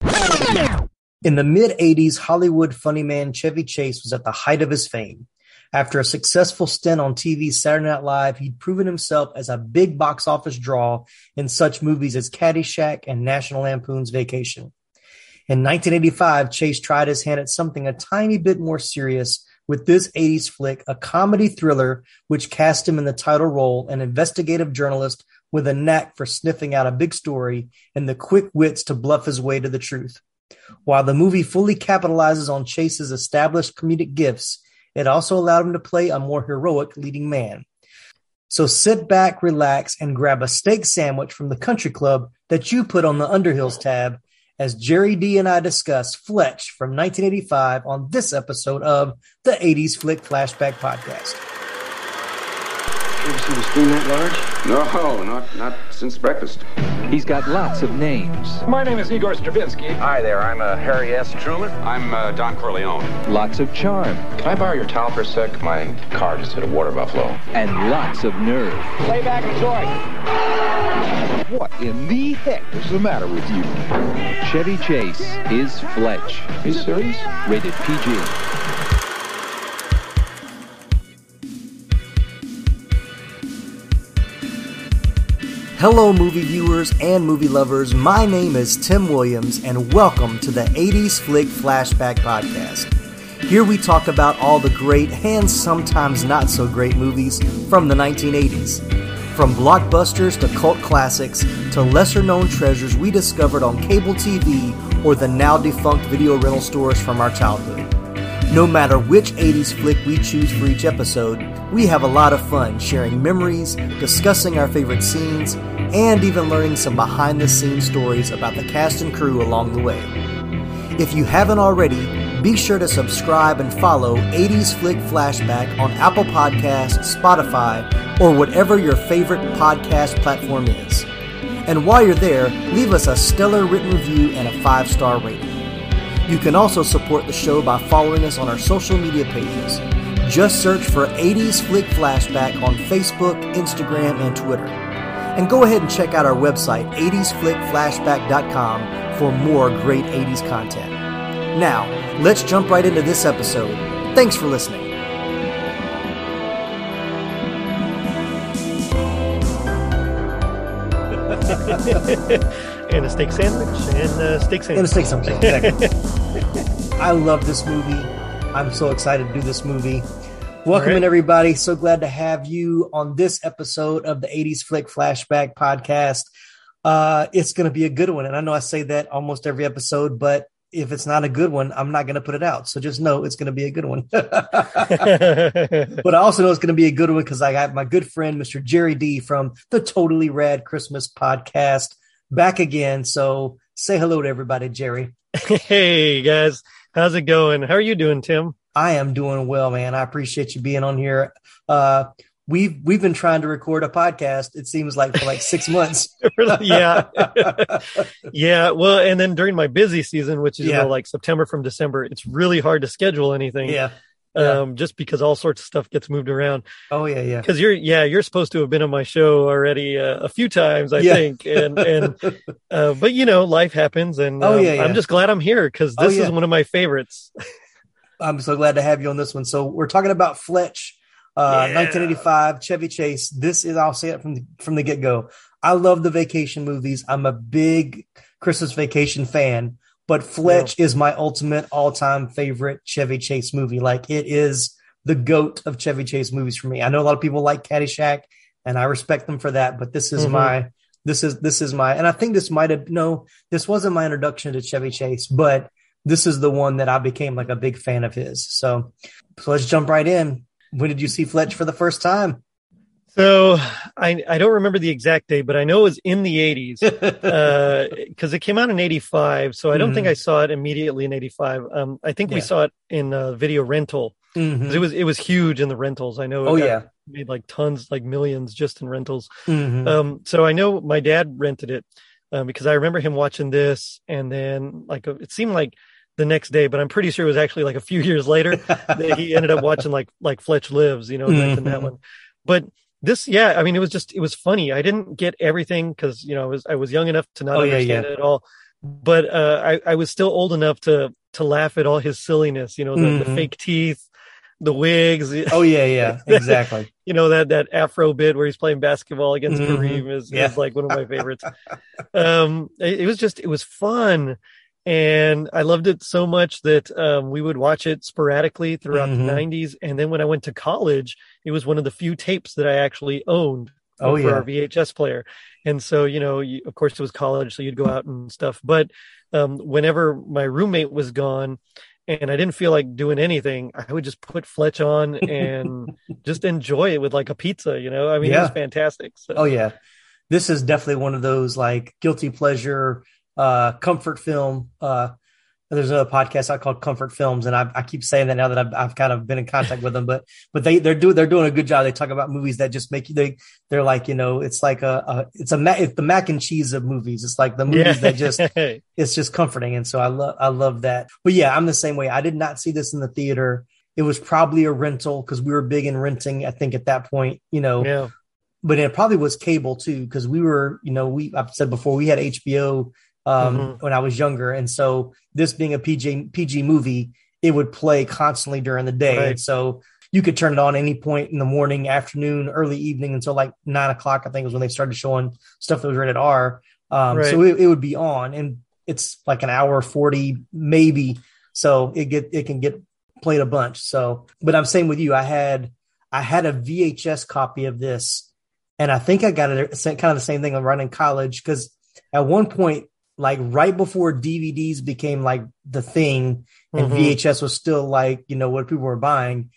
In the mid 80s, Hollywood funny man Chevy Chase was at the height of his fame. After a successful stint on TV's Saturday Night Live, he'd proven himself as a big box office draw in such movies as Caddyshack and National Lampoon's Vacation. In 1985, Chase tried his hand at something a tiny bit more serious with this 80s flick, a comedy thriller which cast him in the title role, an investigative journalist with a knack for sniffing out a big story and the quick wits to bluff his way to the truth. While the movie fully capitalizes on Chase's established comedic gifts, it also allowed him to play a more heroic leading man. So sit back, relax, and grab a steak sandwich from the country club that you put on the Underhills tab as Jerry D and I discuss Fletch from 1985 on this episode of the 80s Flick Flashback Podcast. You ever seen a spoon that large? No, not not since breakfast. He's got lots of names, My name is Igor Stravinsky. Hi there, I'm uh, Harry S. Truman. I'm uh, Don Corleone. lots of charm, Can I borrow your towel for a sec? My car just hit a water buffalo. and lots of nerve. Lay back and enjoy. What in the heck is the matter with you? Chevy Chase is Fletch. Are you serious? Rated PG. Hello, movie viewers and movie lovers. My name is Tim Williams, and welcome to the 80s Flick Flashback Podcast. Here we talk about all the great and sometimes not so great movies from the 1980s. From blockbusters to cult classics to lesser known treasures we discovered on cable TV or the now defunct video rental stores from our childhood. No matter which 80s flick we choose for each episode, we have a lot of fun sharing memories, discussing our favorite scenes, and even learning some behind the scenes stories about the cast and crew along the way. If you haven't already, be sure to subscribe and follow 80s Flick Flashback on Apple Podcasts, Spotify, or whatever your favorite podcast platform is. And while you're there, leave us a stellar written review and a five star rating. You can also support the show by following us on our social media pages. Just search for 80s Flick Flashback on Facebook, Instagram, and Twitter. And go ahead and check out our website, 80sflickflashback.com, for more great 80s content. Now, let's jump right into this episode. Thanks for listening. and a steak sandwich and a steak sandwich. And a steak sandwich. Exactly. I love this movie. I'm so excited to do this movie. Welcome right. in, everybody. So glad to have you on this episode of the 80s Flick Flashback podcast. Uh, it's going to be a good one. And I know I say that almost every episode, but if it's not a good one, I'm not going to put it out. So just know it's going to be a good one. but I also know it's going to be a good one because I got my good friend, Mr. Jerry D from the Totally Rad Christmas podcast back again. So say hello to everybody, Jerry. hey guys, how's it going? How are you doing, Tim? I am doing well, man. I appreciate you being on here. Uh, we've we've been trying to record a podcast. It seems like for like six months. yeah, yeah. Well, and then during my busy season, which is you know, like September from December, it's really hard to schedule anything. yeah. Yeah. Um, just because all sorts of stuff gets moved around. Oh yeah, yeah. Because you're, yeah, you're supposed to have been on my show already uh, a few times, I Yeah. think, and and uh, but you know, life happens, and Oh, um, yeah, yeah. I'm just glad I'm here because Oh, this yeah. is one of my favorites. I'm so glad to have you on this one. So we're talking about Fletch, uh, Yeah. 1985 Chevy Chase. This is I'll say it from the, from the get go. I love the vacation movies. I'm a big Christmas Vacation fan, but Fletch is my ultimate all time favorite Chevy Chase movie. Like it is the goat of Chevy Chase movies for me. I know a lot of people like Caddyshack, and I respect them for that, but this is Mhm. my this is this is my and I think this might have no, this wasn't my introduction to Chevy Chase, but this is the one that I became like a big fan of his. So so let's jump right in. When did you see Fletch for the first time? So I I don't remember the exact date, but I know it was in the 80s because uh, it came out in 85. So I don't mm-hmm. think I saw it immediately in 85. Um, I think yeah. we saw it in uh, video rental. Mm-hmm. It was it was huge in the rentals. I know. oh yeah, made like tons, like millions just in rentals. Mm-hmm. Um, so I know my dad rented it um, because I remember him watching this, and then like it seemed like the next day, but I'm pretty sure it was actually like a few years later that he ended up watching like like Fletch Lives, you know, mm-hmm. that one. But this yeah i mean it was just it was funny i didn't get everything because you know i was i was young enough to not oh, understand yeah, yeah. it at all but uh i i was still old enough to to laugh at all his silliness you know the, mm-hmm. the fake teeth the wigs oh yeah yeah exactly you know that that afro bit where he's playing basketball against mm-hmm. kareem is, yeah. is like one of my favorites um it, it was just it was fun and I loved it so much that um, we would watch it sporadically throughout mm-hmm. the 90s. And then when I went to college, it was one of the few tapes that I actually owned oh, for yeah. our VHS player. And so, you know, you, of course, it was college, so you'd go out and stuff. But um, whenever my roommate was gone and I didn't feel like doing anything, I would just put Fletch on and just enjoy it with like a pizza, you know? I mean, yeah. it was fantastic. So. Oh, yeah. This is definitely one of those like guilty pleasure uh, comfort film. Uh, there's a podcast out called Comfort Films, and I, I keep saying that now that I've, I've, kind of been in contact with them. But but they they're doing they're doing a good job. They talk about movies that just make you they they're like you know it's like a, a it's a it's the mac and cheese of movies. It's like the movies yeah. that just it's just comforting, and so I love I love that. But yeah, I'm the same way. I did not see this in the theater. It was probably a rental because we were big in renting. I think at that point, you know. Yeah. But it probably was cable too because we were, you know, we I've said before we had HBO um, mm-hmm. when I was younger. And so this being a PG PG movie, it would play constantly during the day. Right. And so you could turn it on any point in the morning, afternoon, early evening until like nine o'clock. I think was when they started showing stuff that was rated R. Um, right. So it, it, would be on, and it's like an hour forty, maybe. So it get it can get played a bunch. So, but I'm saying with you, I had I had a VHS copy of this, and I think I got it kind of the same thing. I'm running college because at one point like right before DVDs became like the thing and mm-hmm. VHS was still like, you know, what people were buying.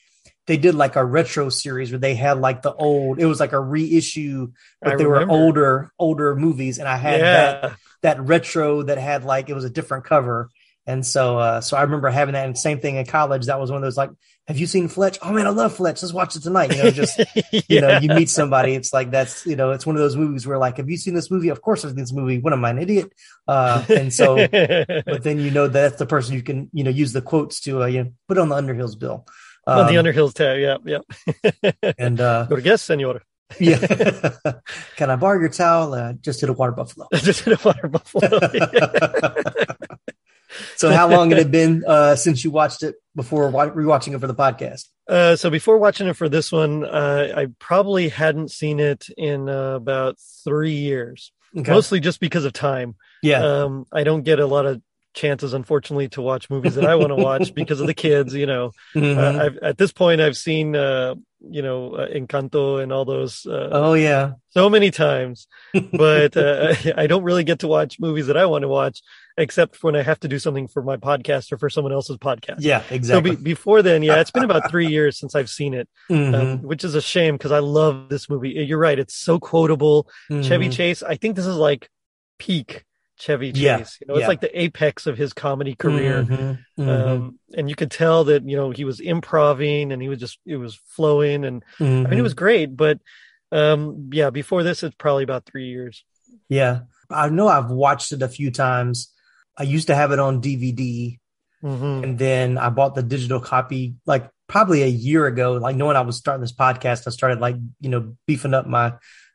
They did like a retro series where they had like the old, it was like a reissue, but I they remember. were older, older movies. And I had yeah. that, that retro that had like, it was a different cover. And so, uh, so I remember having that and same thing in college. That was one of those like, have you seen Fletch? Oh man, I love Fletch. Let's watch it tonight. You know, just, yeah. you know, you meet somebody. It's like, that's, you know, it's one of those movies where like, have you seen this movie? Of course I've seen this movie. What am I, an idiot? Uh, and so, but then you know, that that's the person you can, you know, use the quotes to, uh, you know, put on the Underhills bill. Um, on the um, Underhills tab. Yeah. Yeah. and, uh, guess, senor. yeah. Can I borrow your towel? Uh, just hit a water buffalo. just hit a water buffalo. So how long had it been uh, since you watched it before rewatching it for the podcast? Uh, so before watching it for this one, uh, I probably hadn't seen it in uh, about three years, okay. mostly just because of time. Yeah. Um, I don't get a lot of chances, unfortunately, to watch movies that I want to watch because of the kids. You know, mm-hmm. uh, at this point, I've seen, uh, you know, uh, Encanto and all those. Uh, oh yeah, so many times, but uh, I don't really get to watch movies that I want to watch except when I have to do something for my podcast or for someone else's podcast. Yeah, exactly. So be, before then, yeah, it's been about three years since I've seen it, mm-hmm. um, which is a shame because I love this movie. You're right; it's so quotable. Mm-hmm. Chevy Chase. I think this is like peak Chevy Chase. Yeah, you know, it's yeah. like the apex of his comedy career. Mm-hmm, mm-hmm. Um, and you could tell that, you know, he was improving and he was just, it was flowing. And mm-hmm. I mean, it mm-hmm. was great. But um, yeah, before this, it's probably about three years. Yeah. I know I've watched it a few times. I used to have it on DVD. Mm-hmm. And then I bought the digital copy like probably a year ago. Like knowing I was starting this podcast, I started like, you know, beefing up my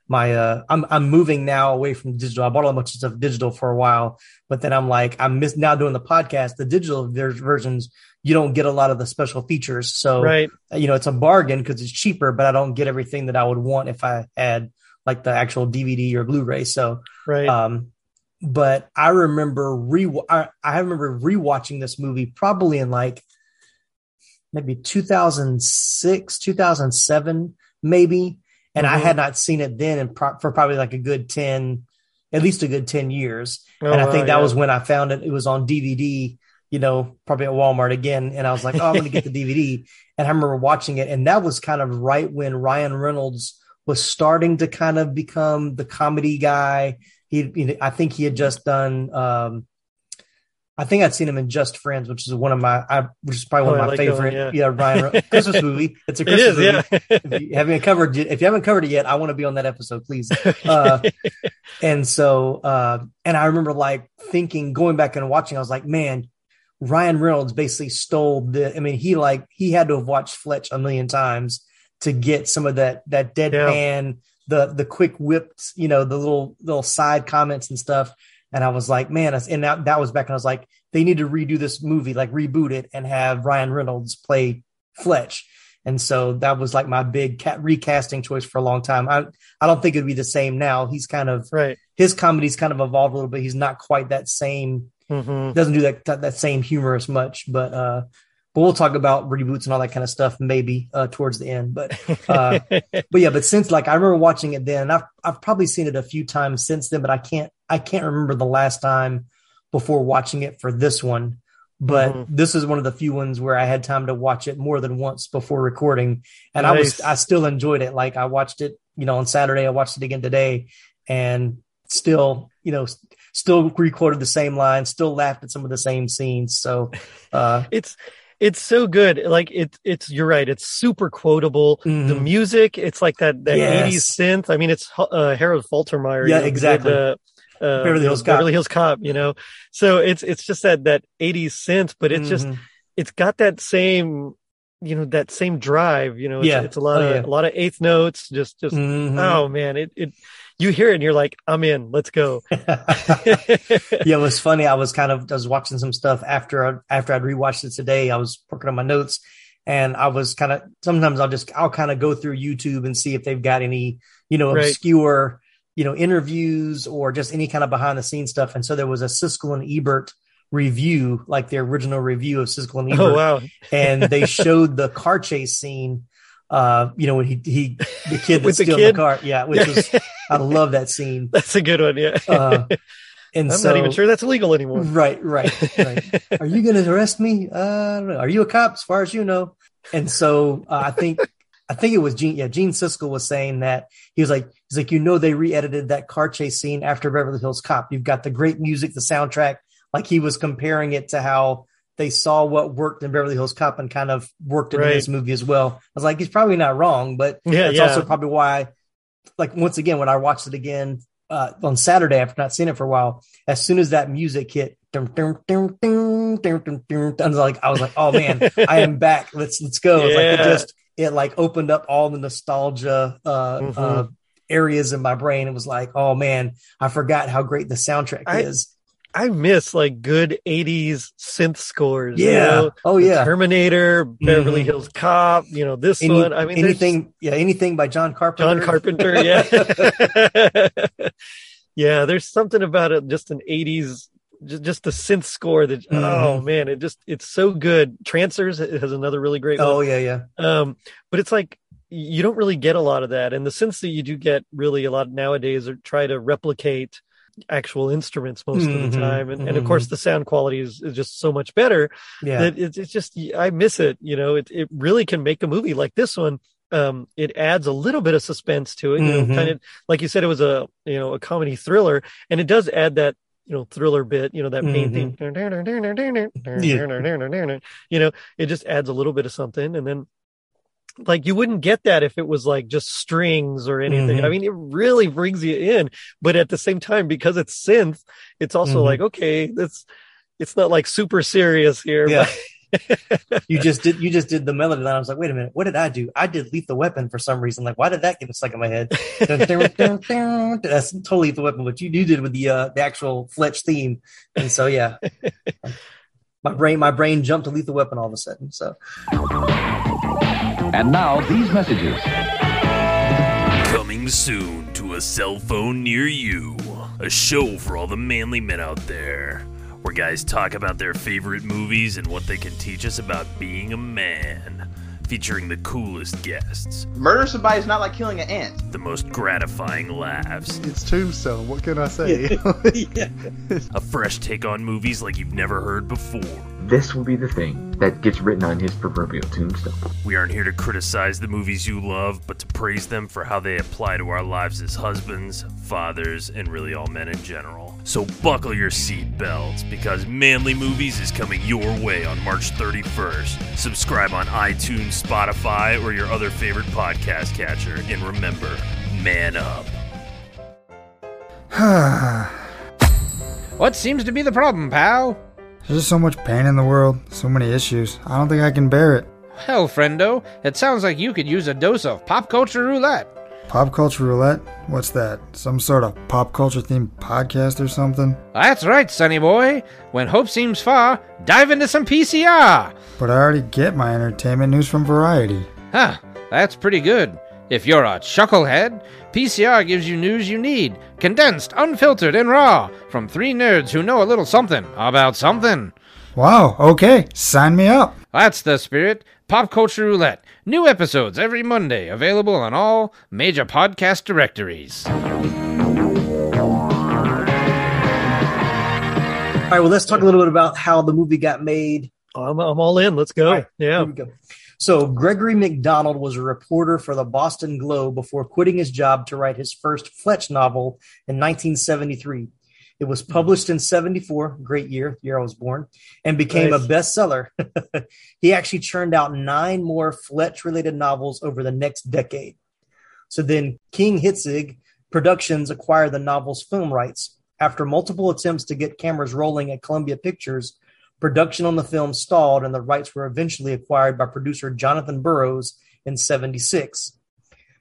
my uh I'm I'm moving now away from digital. I bought a bunch of stuff digital for a while, but then I'm like I'm miss now doing the podcast. The digital versions you don't get a lot of the special features, so right. you know it's a bargain because it's cheaper, but I don't get everything that I would want if I had like the actual DVD or Blu-ray. So right. Um, but I remember re I, I remember rewatching this movie probably in like maybe 2006, 2007, maybe and mm-hmm. I had not seen it then and pro- for probably like a good 10 at least a good 10 years oh, and I think that yeah. was when I found it it was on DVD you know probably at Walmart again and I was like oh I'm going to get the DVD and I remember watching it and that was kind of right when Ryan Reynolds was starting to kind of become the comedy guy. He, you know, I think he had just done. Um, I think I'd seen him in Just Friends, which is one of my, I, which is probably one Oh, of my like one, favorite, yeah. yeah, Ryan Christmas movie. It's a It Christmas is, yeah. movie. if you haven't covered, if you haven't covered it yet, I want to be on that episode, please. Uh, and so, uh, and I remember like thinking, going back and watching, I was like, man, Ryan Reynolds basically stole the. I mean, he like he had to have watched Fletch a million times to get some of that that deadpan, the the quick whips, you know, the little little side comments and stuff. And I was like, man, and that, that was back. And I was like, they need to redo this movie, like reboot it, and have Ryan Reynolds play Fletch. And so that was like my big cat recasting choice for a long time. I I don't think it'd be the same now. He's kind of right. his comedy's kind of evolved a little bit. He's not quite that same hmm doesn't do that that, that same humor as much but uh but we'll talk about reboots and all that kind of stuff maybe uh towards the end but uh but yeah but since like i remember watching it then i've i've probably seen it a few times since then but i can't i can't remember the last time before watching it for this one. But Mhm. this is one of the few ones where i had time to watch it more than once before recording and i was i still enjoyed it. Like i watched it you know on saturday i watched it again today and still you know still recorded the same lines still laughed at some of the same scenes so uh it's it's so good like it it's you're right it's super quotable the Mhm. music it's like that that Yes. 80s synth i mean it's uh harold faltermeyer Yeah, you know, who did, exactly. uh, uh, Beverly Hills Cop. Beverly Hills Cop, you know, so it's it's just that that '80s synth, but it's just mhm. it's got that same, you know, that same drive. You know, it's, Yeah. it's a lot Oh, of yeah. a lot of eighth notes. Just just Mhm. oh man, it it you hear it and you're like, I'm in. Let's go. yeah, it was funny. I was kind of I was watching some stuff after I, after I'd rewatched it today. I was working on my notes, and I was kind of sometimes I'll just I'll kind of go through YouTube and see if they've got any you know Right. obscure you know interviews or just any kind of behind the scenes stuff. And so there was a Siskel and Ebert review, like the original review of Siskel and oh, Ebert, oh wow, and they showed the car chase scene. Uh, you know when he he the kid With that's the stealing kid? the car, yeah, which was I love that scene. that's a good one. Yeah, Uh, and I'm so, not even sure that's illegal anymore. Right, right, right. Are you going to arrest me? Uh, I don't know. Are you a cop, as far as you know? And so uh, I think, I think it was Gene. Yeah, Gene Siskel was saying that he was like, he's like, you know, they re-edited that car chase scene after Beverly Hills Cop. You've got the great music, the soundtrack. Like he was comparing it to how they saw what worked in Beverly Hills Cop and kind of worked it in Right. this movie as well. I was like, he's probably not wrong, but Yeah, it's yeah. also probably why, like once again, when I watched it again uh, on Saturday after not seeing it for a while, as soon as that music hit, dum, dum, dum, dum, dum, dum, dum, I was like, I was like, oh man, I am back. Let's let's go. It's Like it Yeah. just it like opened up all the nostalgia uh, Mhm. uh, areas in my brain. It was like, oh man, I forgot how great the soundtrack I- is. I miss like good '80s synth scores. you Yeah. know? Oh The yeah. Terminator, Beverly Mhm. Hills Cop. You know this Any- one. I mean, anything, yeah, anything by John Carpenter. John Carpenter, yeah. yeah, there's something about it, just an 80s, just, just the synth score that, oh Mhm. man, it just, it's so good. Trancers has another really great oh one. yeah, yeah. Um, but it's like, you don't really get a lot of that. And the synths that you do get really a lot nowadays are try to replicate actual instruments most of Mhm, the time. And, and of course the sound quality is, is just so much better Yeah. that it's, it's just I miss it. You know, it it really can make a movie like this one. Um, it adds a little bit of suspense to it. You know, Mhm. kind of like you said, it was a you know a comedy thriller, and it does add that you know thriller bit. You know that main theme. You know, it just adds a little bit of something, and then. Like you wouldn't get that if it was like just strings or anything. Mhm. I mean, it really brings you in, but at the same time, because it's synth, it's also Mhm. like, okay, that's, it's not like super serious here. Yeah. you just did you just did the melody line. I was like, wait a minute, what did I do? I did Lethal Weapon for some reason. Like, why did that get stuck in my head? That's totally Lethal Weapon, but you, you did with the uh, the actual Fletch theme. And so yeah. my brain my brain jumped to Lethal Weapon all of a sudden. So And now these messages. Coming soon to a cell phone near you. A show for all the manly men out there. Where guys talk about their favorite movies and what they can teach us about being a man. Featuring the coolest guests, Murder somebody is not like killing an ant. the most gratifying laughs, It's Tombstone. What can I say? a fresh take on movies like you've never heard before. This will be the thing that gets written on his proverbial tombstone. We aren't here to criticize the movies you love, but to praise them for how they apply to our lives as husbands, fathers, and really all men in general. So buckle your seatbelts because Manly Movies is coming your way on March 31st. Subscribe on iTunes, Spotify, or your other favorite podcast catcher. And remember, man up. What seems to be the problem, pal? There's just so much pain in the world, so many issues. I don't think I can bear it. Hell, friendo, it sounds like you could use a dose of pop culture roulette. Pop culture roulette? What's that? Some sort of pop culture themed podcast or something? That's right, sonny boy. When hope seems far, dive into some PCR. But I already get my entertainment news from Variety. Huh, that's pretty good. If you're a chucklehead, PCR gives you news you need, condensed, unfiltered, and raw, from three nerds who know a little something about something. Wow, okay, sign me up. That's the spirit. Pop Culture Roulette. New episodes every Monday, available on all major podcast directories. All right, well, let's talk a little bit about how the movie got made. I'm, I'm all in. Let's go. All right, yeah. Here we go. So, Gregory McDonald was a reporter for the Boston Globe before quitting his job to write his first Fletch novel in 1973. It was hmm. published in 74, great year, year I was born, and became Nice. a bestseller. he actually churned out nine more Fletch related novels over the next decade. So then King Hitzig Productions acquired the novel's film rights. After multiple attempts to get cameras rolling at Columbia Pictures, production on the film stalled and the rights were eventually acquired by producer Jonathan Burroughs in 76.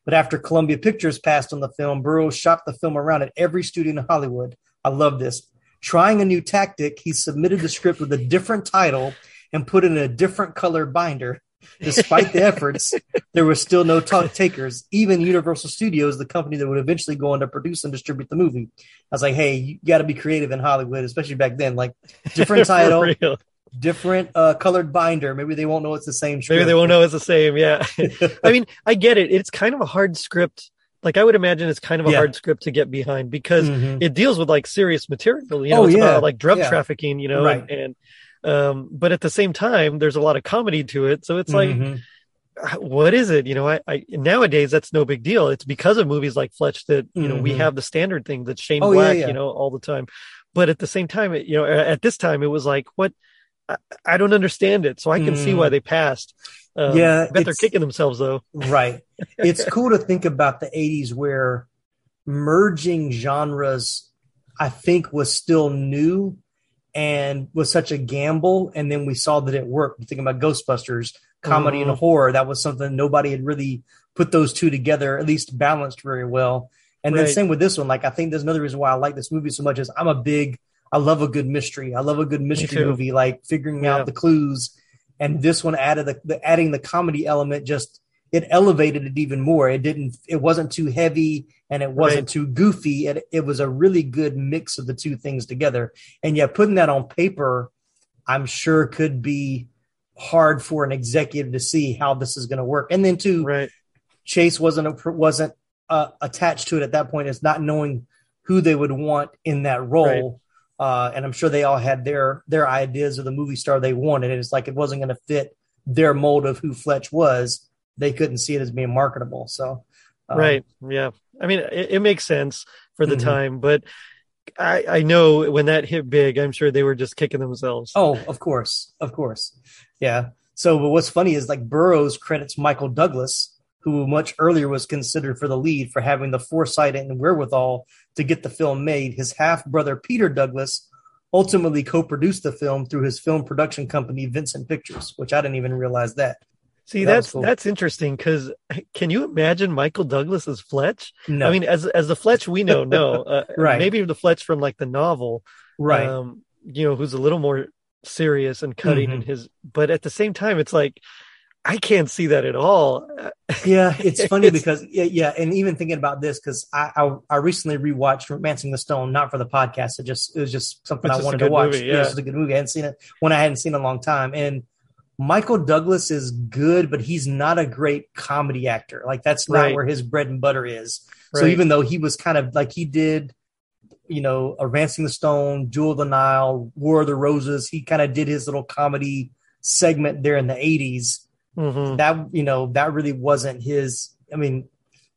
But after Columbia Pictures passed on the film, Burroughs shopped the film around at every studio in Hollywood. I love this. Trying a new tactic, he submitted the script with a different title and put it in a different color binder. Despite the efforts, there were still no ta- takers. Even Universal Studios, the company that would eventually go on to produce and distribute the movie, I was like, "Hey, you got to be creative in Hollywood, especially back then. Like, different title, different uh, colored binder. Maybe they won't know it's the same. Maybe they won't know it's the same. Yeah. I mean, I get it. It's kind of a hard script. Like I would imagine it's kind of a Yeah. hard script to get behind because Mhm. it deals with like serious material. You know, Oh, it's yeah. about like drug Yeah. trafficking, you know, Right. and, and um, but at the same time, there's a lot of comedy to it. So it's like, Mhm. what is it? You know, I, I nowadays that's no big deal. It's because of movies like Fletch that you know we Mhm. have the standard thing that's Shane Oh, Black, yeah. you know, all the time. But at the same time, it, you know, at this time it was like, what? I, I don't understand it. So I can see Mm. why they passed. Um, Yeah, I bet they're kicking themselves though. Right. It's cool to think about the 80s where merging genres, I think, was still new and was such a gamble. And then we saw that it worked. You think about Ghostbusters, comedy and Mhm. horror. That was something nobody had really put those two together, at least balanced very well. And then same with this one. Like, I think there's another reason why I like this movie so much is I'm a big, I love a good mystery. I love a good mystery movie, like figuring Yeah. out the clues. And this one added the, the adding the comedy element just it elevated it even more. It didn't it wasn't too heavy and it wasn't Right. too goofy. It it was a really good mix of the two things together. And yeah, putting that on paper, I'm sure could be hard for an executive to see how this is going to work. And then too, Right. Chase wasn't a, wasn't uh, attached to it at that point as not knowing who they would want in that role. Uh, and I'm sure they all had their their ideas of the movie star they wanted. And it's like it wasn't going to fit their mold of who Fletch was. They couldn't see it as being marketable. So, um, right. Yeah. I mean, it, it makes sense for the Mhm. time, but I, I know when that hit big, I'm sure they were just kicking themselves. Oh, of course, of course, yeah. So, but what's funny is like Burroughs credits Michael Douglas, who much earlier was considered for the lead for having the foresight and wherewithal to get the film made. His half brother Peter Douglas ultimately co-produced the film through his film production company Vincent Pictures, which I didn't even realize that. See, That that's cool. that's interesting because can you imagine Michael Douglas as Fletch? No. I mean, as as the Fletch we know, no, uh, Right. Maybe the Fletch from like the novel, Right. Um, you know, who's a little more serious and cutting in Mhm. his, but at the same time, it's like I can't see that at all. yeah, it's funny because yeah, yeah, and even thinking about this because I, I I recently rewatched *Romancing the Stone*, not for the podcast. It just it was just something It's I wanted to watch. movie, yeah. it's just a good movie. I hadn't seen it when I hadn't seen it in a long time, and Michael Douglas is good, but he's not a great comedy actor. Like that's not Right. where his bread and butter is. So even though he was kind of like he did, you know, Romancing the Stone, Jewel of the Nile, War of the Roses, he kind of did his little comedy segment there in the 80s. Mhm. That, you know, that really wasn't his. I mean,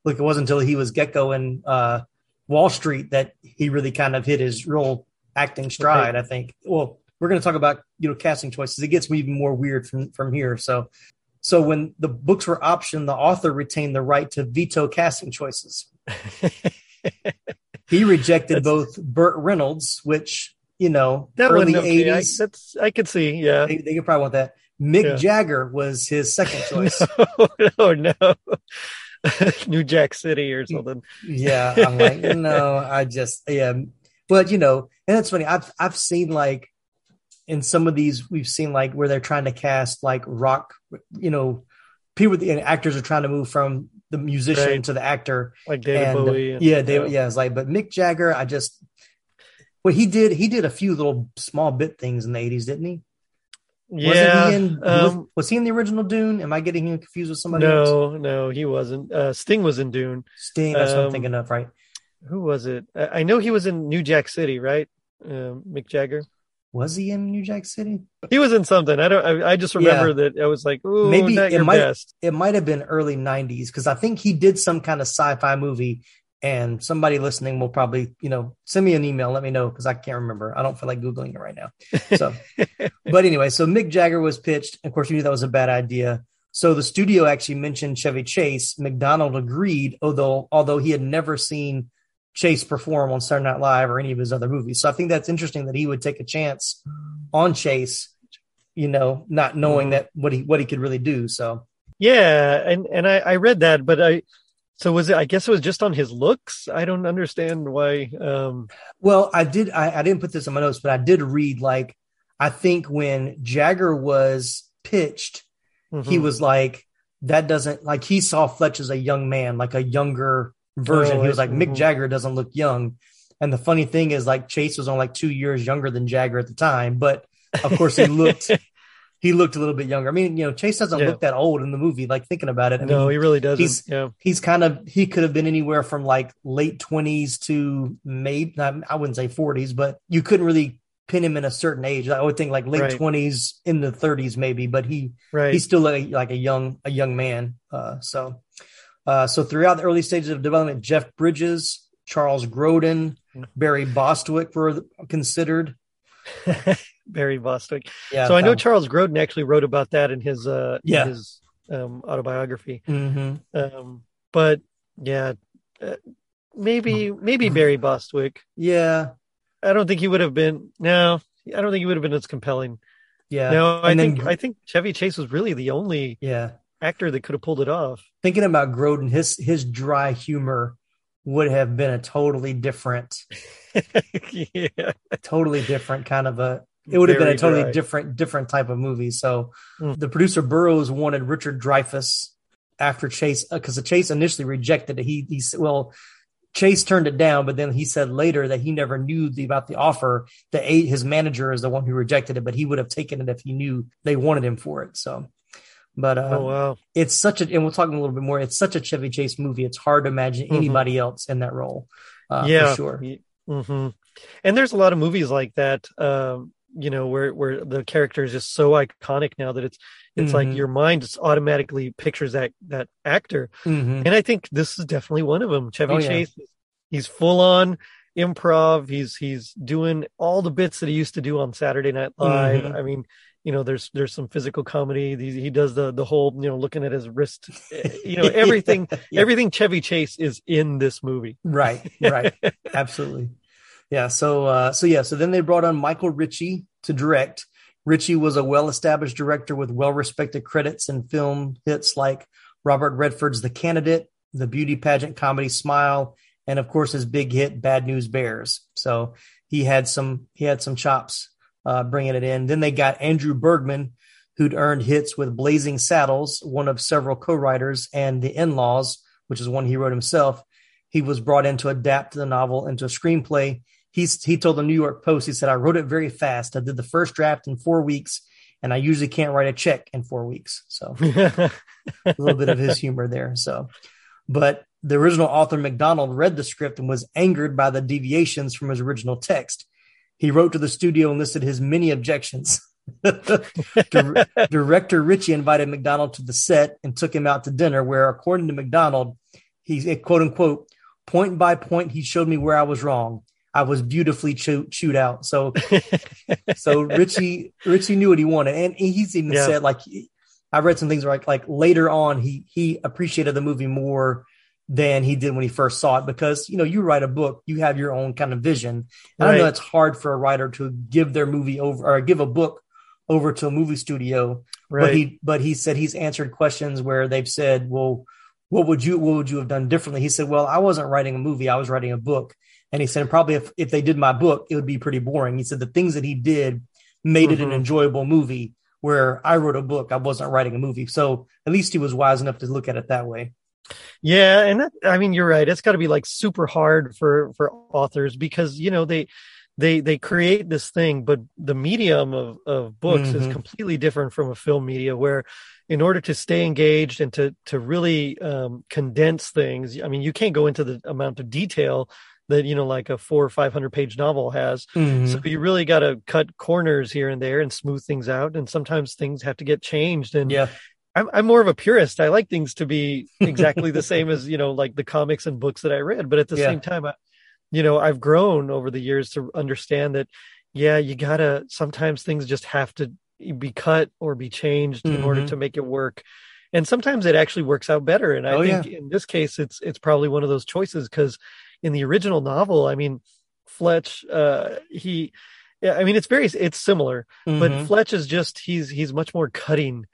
look, it wasn't until he was Gekko in uh, Wall Street that he really kind of hit his real acting stride, I think. Well, we're going to talk about, you know, casting choices. It gets me even more weird from, from here. So, so when the books were optioned, the author retained the right to veto casting choices. he rejected both Burt Reynolds, which you know, That early I, eighties. that's I could see. Yeah. They, they could probably want that. Mick Yeah. Jagger was his second choice. oh, oh no, New Jack City or something. yeah, I'm like, no, I just yeah. But you know, and that's funny. I've I've seen like in some of these we've seen like where they're trying to cast like rock, you know, people and actors are trying to move from the musician Right. to the actor. Like David And, Bowie. and- yeah, David. Yeah, it's like, but Mick Jagger, I just well, he did he did a few little small bit things in the eighties, didn't he? Yeah. He in, um, was, he in the original Dune? Am I getting him confused with somebody else? no, no, he wasn't. Uh, Sting was in Dune. Sting, that's what I'm Um, thinking of, right? Who was it? I, I know he was in New Jack City, right? Um, Mick Jagger. Was he in New Jack City? He was in something. I don't. I, I just remember that I was like, "Ooh, Maybe it might best." it might have been early '90s because I think he did some kind of sci-fi movie. And somebody listening will probably, you know, send me an email. Let me know because I can't remember. I don't feel like googling it right now. So, but anyway, so Mick Jagger was pitched. Of course, we knew that was a bad idea. So the studio actually mentioned Chevy Chase. McDonald agreed, although although he had never seen Chase perform on Saturday Night Live or any of his other movies. So I think that's interesting that he would take a chance on Chase, you know, not knowing Mhm. that what he what he could really do. So Yeah, and and I, I read that, but I so was it? I guess it was just on his looks. I don't understand why. Um, Well, I did. I, I didn't put this in my notes, but I did read like I think when Jagger was pitched, he mhm. was like that doesn't like he saw Fletch as a young man, like a younger version. Oh, he was like. Mick. Jagger doesn't look young. And the funny thing is like Chase was on like two years younger than Jagger at the time, but of course he looked he looked a little bit younger. I mean, you know, Chase doesn't Yeah. look that old in the movie. Like thinking about it, I no, mean, he really doesn't. he's yeah, he's kind of he could have been anywhere from like late twenties to maybe I wouldn't say forties, but you couldn't really pin him in a certain age. I would think like late Right. twenties in the thirties maybe, but he right. he's still like, like a young a young man. Uh, so uh, so throughout the early stages of development, Jeff Bridges, Charles Grodin, Barry Bostwick were considered. Barry Bostwick. Yeah, so I know um, Charles Grodin actually wrote about that in his uh in Yeah. his um autobiography. mhm. Um, but yeah, uh, maybe maybe Barry Bostwick. Yeah, I don't think he would have been. No, I don't think he would have been as compelling. yeah. No, I And then- think I think Chevy Chase was really the only yeah. actor that could have pulled it off. thinking about Grodin, his his dry humor would have been a totally different, yeah, totally different kind of a. It would have been a totally dry. different different type of movie. So Mm. the producer Burroughs wanted Richard Dreyfuss after Chase because the Chase initially rejected it. He he well. Chase turned it down, but then he said later that he never knew the, about the offer. The a, his manager is the one who rejected it, but he would have taken it if he knew they wanted him for it. So, but uh, Oh wow. it's such a and we'll talk a little bit more it's such a chevy chase movie it's hard to imagine Mhm. anybody else in that role uh, yeah, for sure hmm And there's a lot of movies like that. Um, you know, where where the character is just so iconic now that it's it's like Mhm. your mind just automatically pictures that that actor. Mhm. And I think this is definitely one of them. Chevy Oh, yeah. Chase, he's full on improv. He's he's doing all the bits that he used to do on Saturday Night Live. Mhm. I mean, you know, there's there's some physical comedy. He, he does the the whole you know looking at his wrist. eh, You know, everything Yeah. everything Chevy Chase is in this movie. right right absolutely yeah so uh so yeah so then they brought on michael ritchie to direct. Ritchie was a well-established director with well-respected credits and film hits like robert redford's the candidate the beauty pageant comedy smile and of course his big hit bad news bears. So he had some he had some chops uh bringing it in. Then they got andrew bergman who'd earned hits with blazing saddles one of several co-writers and the in-laws which is one he wrote himself. He was brought in to adapt the novel into a screenplay. He's, he told the New York Post, he said, I wrote it very fast. I did the first draft in four weeks and I usually can't write a check in four weeks. So a little bit of his humor there. So, but the original author McDonald read the script and was angered by the deviations from his original text. He wrote to the studio and listed his many objections. Director Ritchie invited McDonald to the set and took him out to dinner, where, according to McDonald, he quote unquote, point by point, he showed me where I was wrong. I was beautifully chewed, chewed out. So, so Richie Ritchie knew what he wanted, and he's even yeah. said like I read some things like like later on he he appreciated the movie more than he did when he first saw it because you know you write a book you have your own kind of vision right. i know it's hard for a writer to give their movie over or give a book over to a movie studio right. but he but he said he's answered questions where they've said well what would you what would you have done differently he said well i wasn't writing a movie i was writing a book and he said probably if, if they did my book it would be pretty boring he said the things that he did made mm-hmm. it an mm-hmm. enjoyable movie where i wrote a book i wasn't writing a movie so at least he was wise enough to look at it that way yeah, and that, I mean, you're right. It's got to be like super hard for for authors because you know they they they create this thing, but the medium of of books mm-hmm. is completely different from a film media. Where in order to stay engaged and to to really um, condense things, I mean, you can't go into the amount of detail that you know like a four or five hundred page novel has mm-hmm. so you really got to cut corners here and there and smooth things out and sometimes things have to get changed and yeah I'm, I'm more of a purist. I like things to be exactly the same as, you know, like the comics and books that I read. But at the yeah. same time, I, you know, I've grown over the years to understand that, yeah, you gotta, sometimes things just have to be cut or be changed mm-hmm. in order mm-hmm. to make it work. And sometimes it actually works out better. And I oh, think yeah. in this case, it's, it's probably one of those choices because in the original novel, I mean, Fletch, uh, he, yeah, I mean, it's very, it's similar, mm-hmm. but Fletch is just, he's, he's much more cutting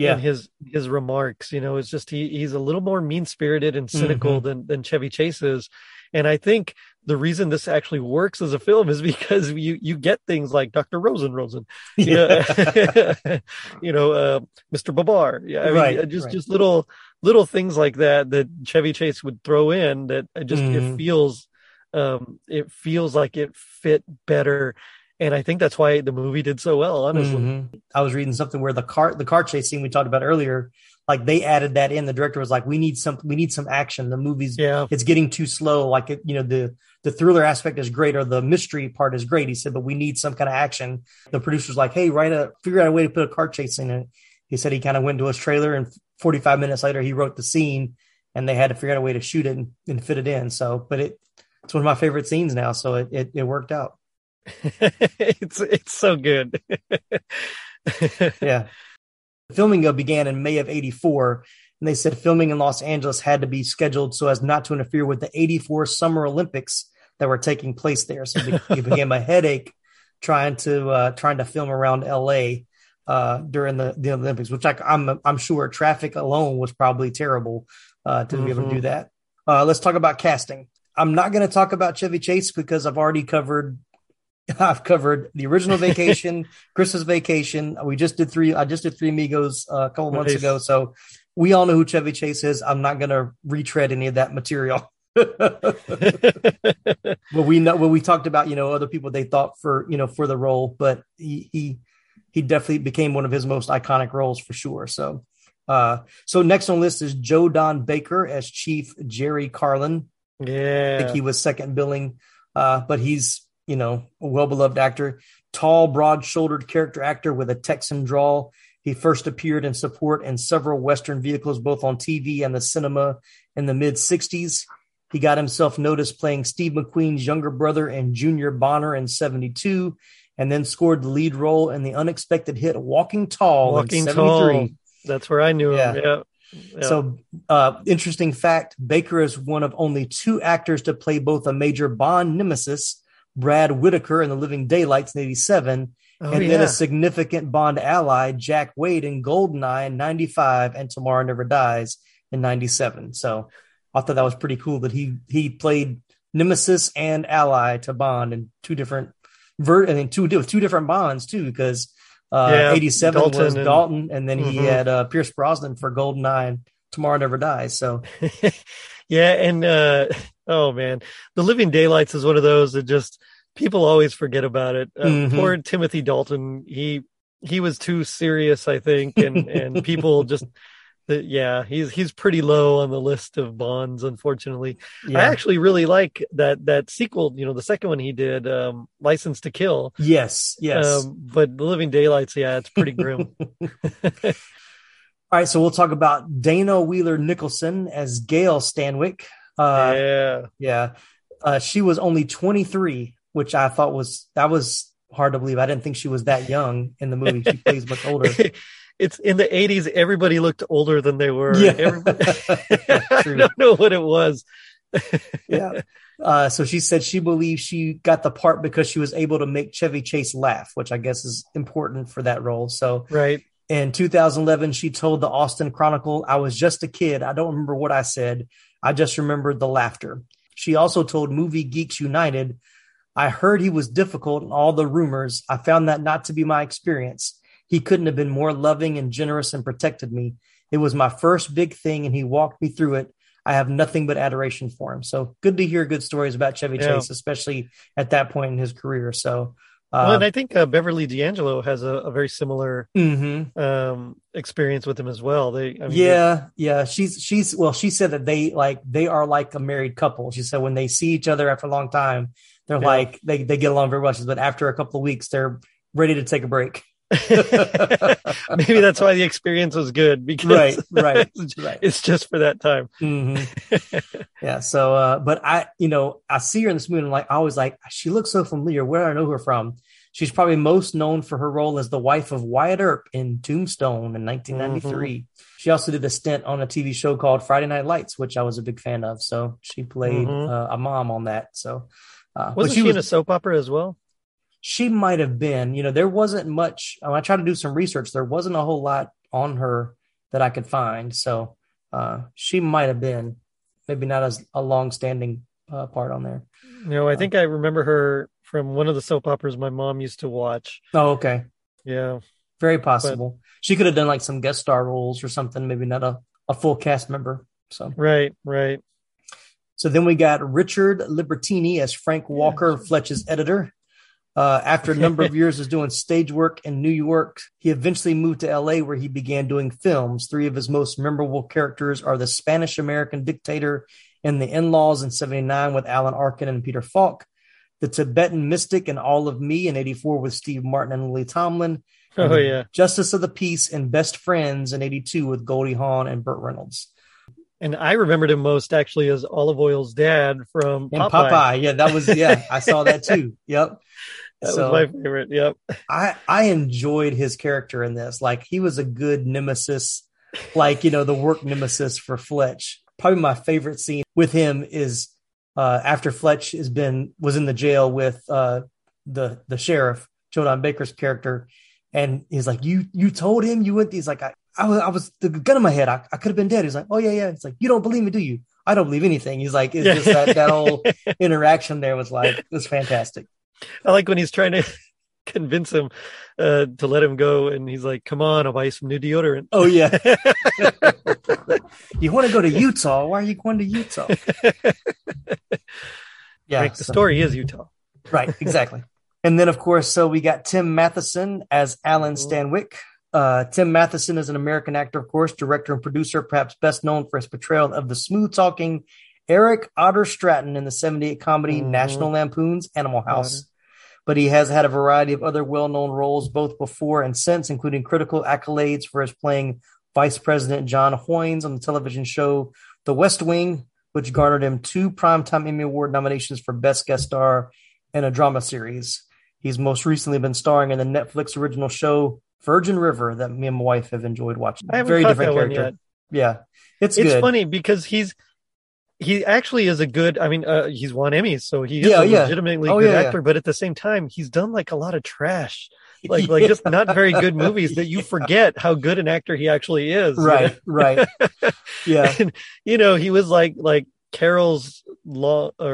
yeah. his his remarks. You know, it's just he he's a little more mean spirited and cynical mm-hmm. than than Chevy Chase is. And I think the reason this actually works as a film is because you you get things like Dr. Rosenrosen, you know, you know uh, Mr. Babar. Yeah, I mean, right, just right. just little little things like that that Chevy Chase would throw in that I just mm. it mm-hmm. feels um it feels like it fit better and I think that's why the movie did so well. Honestly, mm-hmm. I was reading something where the car the car chase scene we talked about earlier, like they added that in. The director was like, "We need some, we need some action. The movie's yeah, it's getting too slow. Like it, you know, the the thriller aspect is great or the mystery part is great." He said, "But we need some kind of action." The producer's like, "Hey, write a figure out a way to put a car chase in it." He said he kind of went to his trailer, and 45 minutes later, he wrote the scene, and they had to figure out a way to shoot it and, and fit it in. So, but it it's one of my favorite scenes now, so it it, it worked out. it's it's so good. yeah. Filming began in May of 84, and they said filming in Los Angeles had to be scheduled so as not to interfere with the 84 Summer Olympics that were taking place there. So it became a headache trying to uh, trying to film around LA uh, during the, the Olympics, which I, I'm, I'm sure traffic alone was probably terrible uh, to mm-hmm. be able to do mm-hmm. that. Uh, let's talk about casting. I'm not going to talk about Chevy Chase because I've already covered I've covered the original Vacation, Christmas Vacation. We just did three. I just did Three Amigos uh, a couple nice. months ago, so we all know who Chevy Chase is. I'm not going to retread any of that material. but we know when we talked about you know other people they thought for you know for the role, but he he he definitely became one of his most iconic roles for sure. So. Uh, so next on the list is Joe Don Baker as Chief Jerry Karlin. Yeah, I think he was second billing, uh, but he's you know, a well beloved actor, tall, broad shouldered character actor with a Texan drawl. He first appeared in support in several Western vehicles, both on TV and the cinema in the mid 60s. He got himself noticed playing Steve McQueen's younger brother and Junior Bonner in 72, and then scored the lead role in the unexpected hit Walking Tall Walking in 73. Tall. That's where I knew him. Yeah. Yeah. So, uh, interesting fact Baker is one of only two actors to play both a major Bond nemesis Brad Whitaker in The Living Daylights in 87, oh, and yeah. then a significant Bond ally, Jack Wade in Goldeneye in 95 and Tomorrow Never Dies in 97. So I thought that was pretty cool that he he played Nemesis and ally to Bond in two different ver- and in two two different Bonds too because uh, yeah, 87 Dalton was and, Dalton and then mm-hmm. he had uh, Pierce Brosnan for Goldeneye and Tomorrow Never Dies. So yeah, and uh, oh man, The Living Daylights is one of those that just people always forget about it. Uh, mm-hmm. Poor Timothy Dalton, he he was too serious, I think, and and people just. The, yeah, he's he's pretty low on the list of Bonds, unfortunately. Yeah. I actually really like that that sequel. You know, the second one he did, um, License to Kill. Yes, yes. Um, but The Living Daylights, yeah, it's pretty grim. All right, so we'll talk about Dana Wheeler Nicholson as Gail Stanwyk. Uh, yeah, yeah. Uh, she was only 23, which I thought was that was hard to believe. I didn't think she was that young in the movie. She plays much older. it's in the 80s everybody looked older than they were Yeah. Everybody- i don't know what it was yeah. Uh, so she said she believes she got the part because she was able to make Chevy Chase laugh, which I guess is important for that role. So right in 2011, she told the Austin Chronicle, I was just a kid. I don't remember what I said. I just remembered the laughter. She also told Movie Geeks United, I heard he was difficult and all the rumors. I found that not to be my experience. He couldn't have been more loving and generous and protected me. It was my first big thing and he walked me through it. I have nothing but adoration for him. So good to hear good stories about Chevy Yeah. Chase, especially at that point in his career. So, uh, well, and I think uh, Beverly D'Angelo has a, a very similar mhm. um, experience with him as well. They, I mean, yeah, yeah. She's she's well, she said that they like they are like a married couple. She said when they see each other after a long time, they're Yeah. like they they get along very well. She said, but after a couple of weeks, they're ready to take a break. maybe that's why the experience was good because Right, right, it's, right. it's just for that time. Mhm. yeah. So, uh, but I, you know, I see her in this movie, and I'm like, I was like, she looks so familiar. Where do I know her from? She's probably most known for her role as the wife of Wyatt Earp in Tombstone in 1993. Mm-hmm. She also did a stint on a TV show called Friday Night Lights, which I was a big fan of. So she played Mhm. uh, a mom on that. So, uh, Wasn't she, was, in a soap opera as well? She might have been. You know, there wasn't much. I tried to do some research. There wasn't a whole lot on her that I could find. So uh, she might have been, maybe not as a long-standing uh, part on there. No, I think I remember her from one of the soap operas my mom used to watch. Oh, okay, Yeah. very possible. she could have done like some guest star roles or something. Maybe not a, a full cast member. So Right, right. So then we got Richard Libertini as Frank Walker, Fletch's editor. Uh, after a number of years of doing stage work in New York, he eventually moved to LA where he began doing films. Three of his most memorable characters are the Spanish American dictator in The In Laws in 79 with Alan Arkin and Peter Falk, The Tibetan Mystic in All of Me in 84 with Steve Martin and Lily Tomlin, Oh, yeah. Justice of the Peace and Best Friends in 82 with Goldie Hawn and Burt Reynolds. And I remembered him most actually as Olive Oyl's dad from And Popeye. Popeye. Yeah, that was, yeah, I saw that too. Yep. That So- was my favorite. Yep. I I enjoyed his character in this. Like he was a good nemesis, like you know the work nemesis for Fletch. Probably my favorite scene with him is uh, after Fletch has been was in the jail with uh, the the sheriff Joe Don Baker's character, and he's like, "You you told him you went." He's like, "I I was, I was the gun in my head. I, I could have been dead." He's like, "Oh yeah yeah." It's like you don't believe me, do you? I don't believe anything. He's like, it's Yeah. just that that whole interaction there was like was fantastic. I like when he's trying to convince him uh, to let him go, and he's like, "Come on, I'll buy you some new deodorant." Oh yeah. you want to go to Utah? Why are you going to Utah? yeah, Frank, the so- story is Utah. right, exactly. And then, of course, so we got Tim Matheson as Alan Stanwyck. Uh, Tim Matheson is an American actor, of course, director and producer, perhaps best known for his portrayal of the smooth talking Eric Otter Stratton in the 78 comedy Mhm. National Lampoon's Animal House. But he has had a variety of other well known roles both before and since, including critical accolades for his playing Vice President John Hoynes on the television show The West Wing, which garnered him two Primetime Emmy Award nominations for Best Guest Star in a drama series. He's most recently been starring in the Netflix original show Virgin River that me and my wife have enjoyed watching. I haven't Very different that one character. yet. Yeah, it's, It's good. funny because he's he actually is a good. I mean, uh, he's won Emmys, so he is Yeah, a yeah. legitimately Oh, good yeah, actor. But at the same time, he's done like a lot of trash, like like just not very good movies that you forget how good an actor he actually is. you Right, know? right. Yeah. And, you know, he was like like Carol's law or,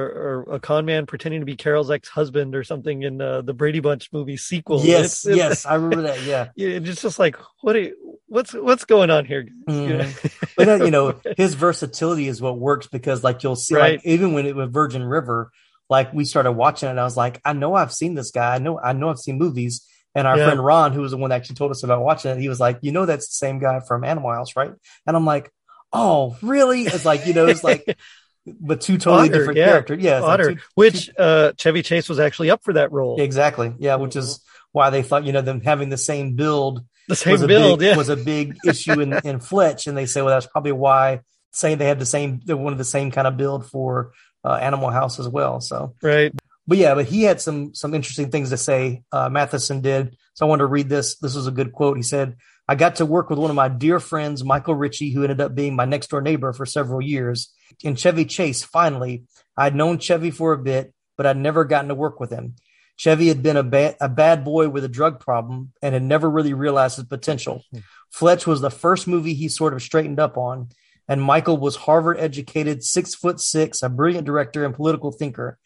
or a con man pretending to be Carol's ex husband or something in uh, the Brady Bunch movie sequel. Yes, It's- it's- yes, I remember that. Yeah. Yeah, It's just like what? Are you, what's what's going on here? You know? Mhm. but then, you know, his versatility is what works because, like, you'll see, Right. like, even when it was Virgin River, like, we started watching it, I was like, I know I've seen this guy. I know, I know I've seen movies, And our Yeah. friend Ron, who was the one that actually told us about watching it, he was like, "You know, that's the same guy from Animal House, right?" And I'm like, "Oh, really?" It's like you know, it's like, but two totally Otter, different yeah. characters. Yeah, Otter, two- which uh, Chevy Chase was actually up for that role. exactly. Yeah, which is why they thought you know them having the same build The same was a build, big, yeah. was a big issue in, in Fletch, and they say, well, that's probably why saying they had the same, they wanted the same kind of build for uh, Animal House as well. So, right. but yeah, but he had some some interesting things to say. Uh, Matheson did, so I wanted to read this. This was a good quote. He said, "I got to work with one of my dear friends, Michael Ritchie, who ended up being my next door neighbor for several years. In Chevy Chase, finally, I'd known Chevy for a bit, but I'd never gotten to work with him." Chevy had been a, ba- a bad boy with a drug problem and had never really realized his potential. Hmm. Fletch was the first movie he sort of straightened up on, and Michael was Harvard educated, six foot six, a brilliant director and political thinker.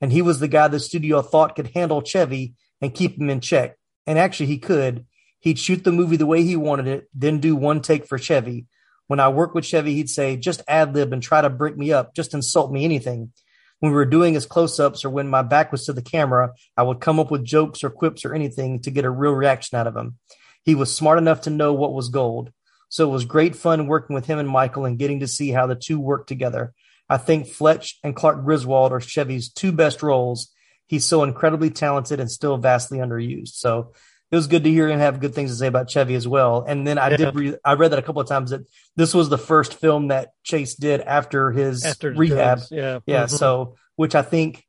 And he was the guy the studio thought could handle Chevy and keep him in check. And actually, he could. He'd shoot the movie the way he wanted it, then do one take for Chevy. When I worked with Chevy, he'd say, just ad lib and try to break me up, just insult me, anything. When we were doing his close ups or when my back was to the camera, I would come up with jokes or quips or anything to get a real reaction out of him. He was smart enough to know what was gold. So it was great fun working with him and Michael and getting to see how the two worked together. I think Fletch and Clark Griswold are Chevy's two best roles. He's so incredibly talented and still vastly underused. So it was good to hear and have good things to say about Chevy as well. And then I Yeah. did read, I read that a couple of times that this was the first film that Chase did after his After rehab. drugs, yeah. Yeah. Mhm. So, which I think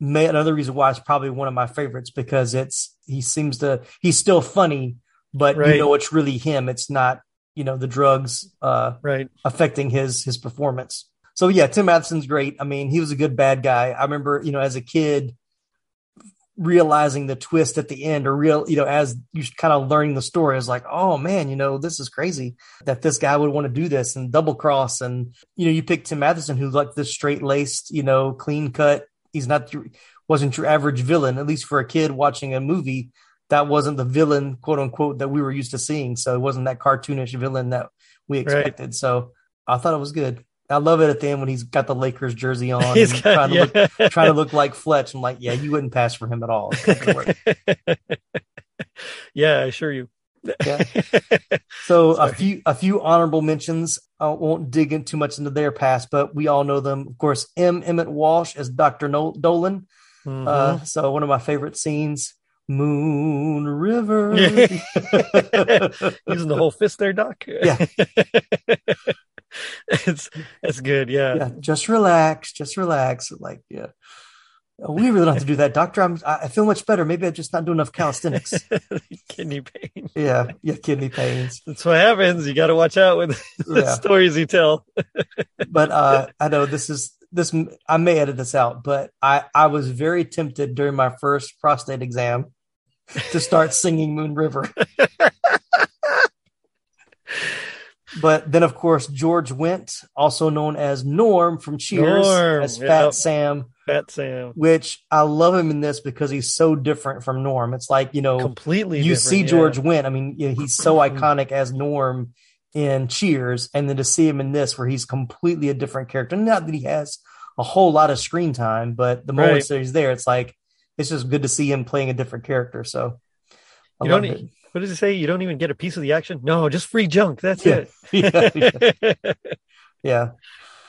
may another reason why it's probably one of my favorites because it's, he seems to, he's still funny, but Right. you know, it's really him. It's not, you know, the drugs, uh, right. affecting his, his performance. So yeah, Tim Matheson's great. I mean, he was a good bad guy. I remember, you know, as a kid, realizing the twist at the end or real you know as you kind of learning the story is like oh man you know this is crazy that this guy would want to do this and double cross. And you know you pick tim matheson who's like this straight laced you know clean cut he's not your- wasn't your average villain at least for a kid watching a movie that wasn't the villain quote unquote that we were used to seeing. So it wasn't that cartoonish villain that we Right. expected. So i thought it was good I love it at the end when he's got the Lakers jersey on, He's and got- trying, to yeah. look, trying to look like Fletch. I'm like, yeah, you wouldn't pass for him at all. It's not gonna work. yeah, I assure you. Yeah. So a few a few honorable mentions. I won't dig in too much into their past, but we all know them. Of course, M. Emmet Walsh as Dr. Dolan. Mm-hmm. Uh, so one of my favorite scenes, Moon River. Using the whole fist there, Doc. Yeah. it's that's good. Yeah. yeah, just relax, just relax. Like, yeah. Oh, We really don't have to do that, doctor. I'm, I I feel much better. Maybe I just not do enough calisthenics. Kidney pain. Yeah, yeah, kidney pains. That's what happens. You got to watch out with the Yeah. stories you tell. but uh, I know this is this. I may edit this out, but I I was very tempted during my first prostate exam to start singing Moon River. But then, of course, George Wendt, also known as Norm from Cheers, Norm, as yep. Fat Sam, Fat Sam. which I love him in this because he's so different from Norm. It's like you know, Completely you see yeah. George Wendt. I mean, you know, he's so iconic as Norm in Cheers, and then to see him in this, where he's completely a different character. Not that he has a whole lot of screen time, but the moments Right. that he's there, it's like it's just good to see him playing a different character. So I You don't. e- What does it say? You don't even get a piece of the action. No, just free junk. That's Yeah. it. yeah,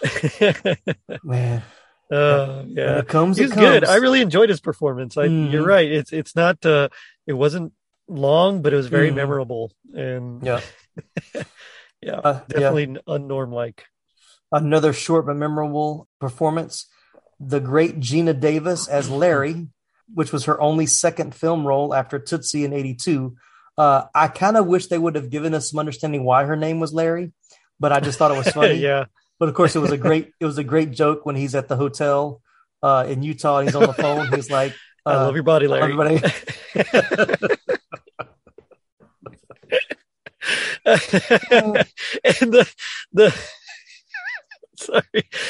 man. Uh, When yeah, it comes, he's it good. I really enjoyed his performance. I, You're Mhm. right. It's it's not. Uh, it wasn't long, but it was very Mhm. memorable. And Yeah. yeah, Uh, yeah. definitely unnorm like. another short but memorable performance. The great Geena Davis as Larry, which was her only second film role after Tootsie in '82. Uh, I kind of wish they would have given us some understanding why her name was Larry, but I just thought it was funny. yeah, But of course, it was a great it was a great joke when he's at the hotel uh, in Utah and he's on the phone. He's like, I uh, love your body, Larry. everybody- and the the sorry,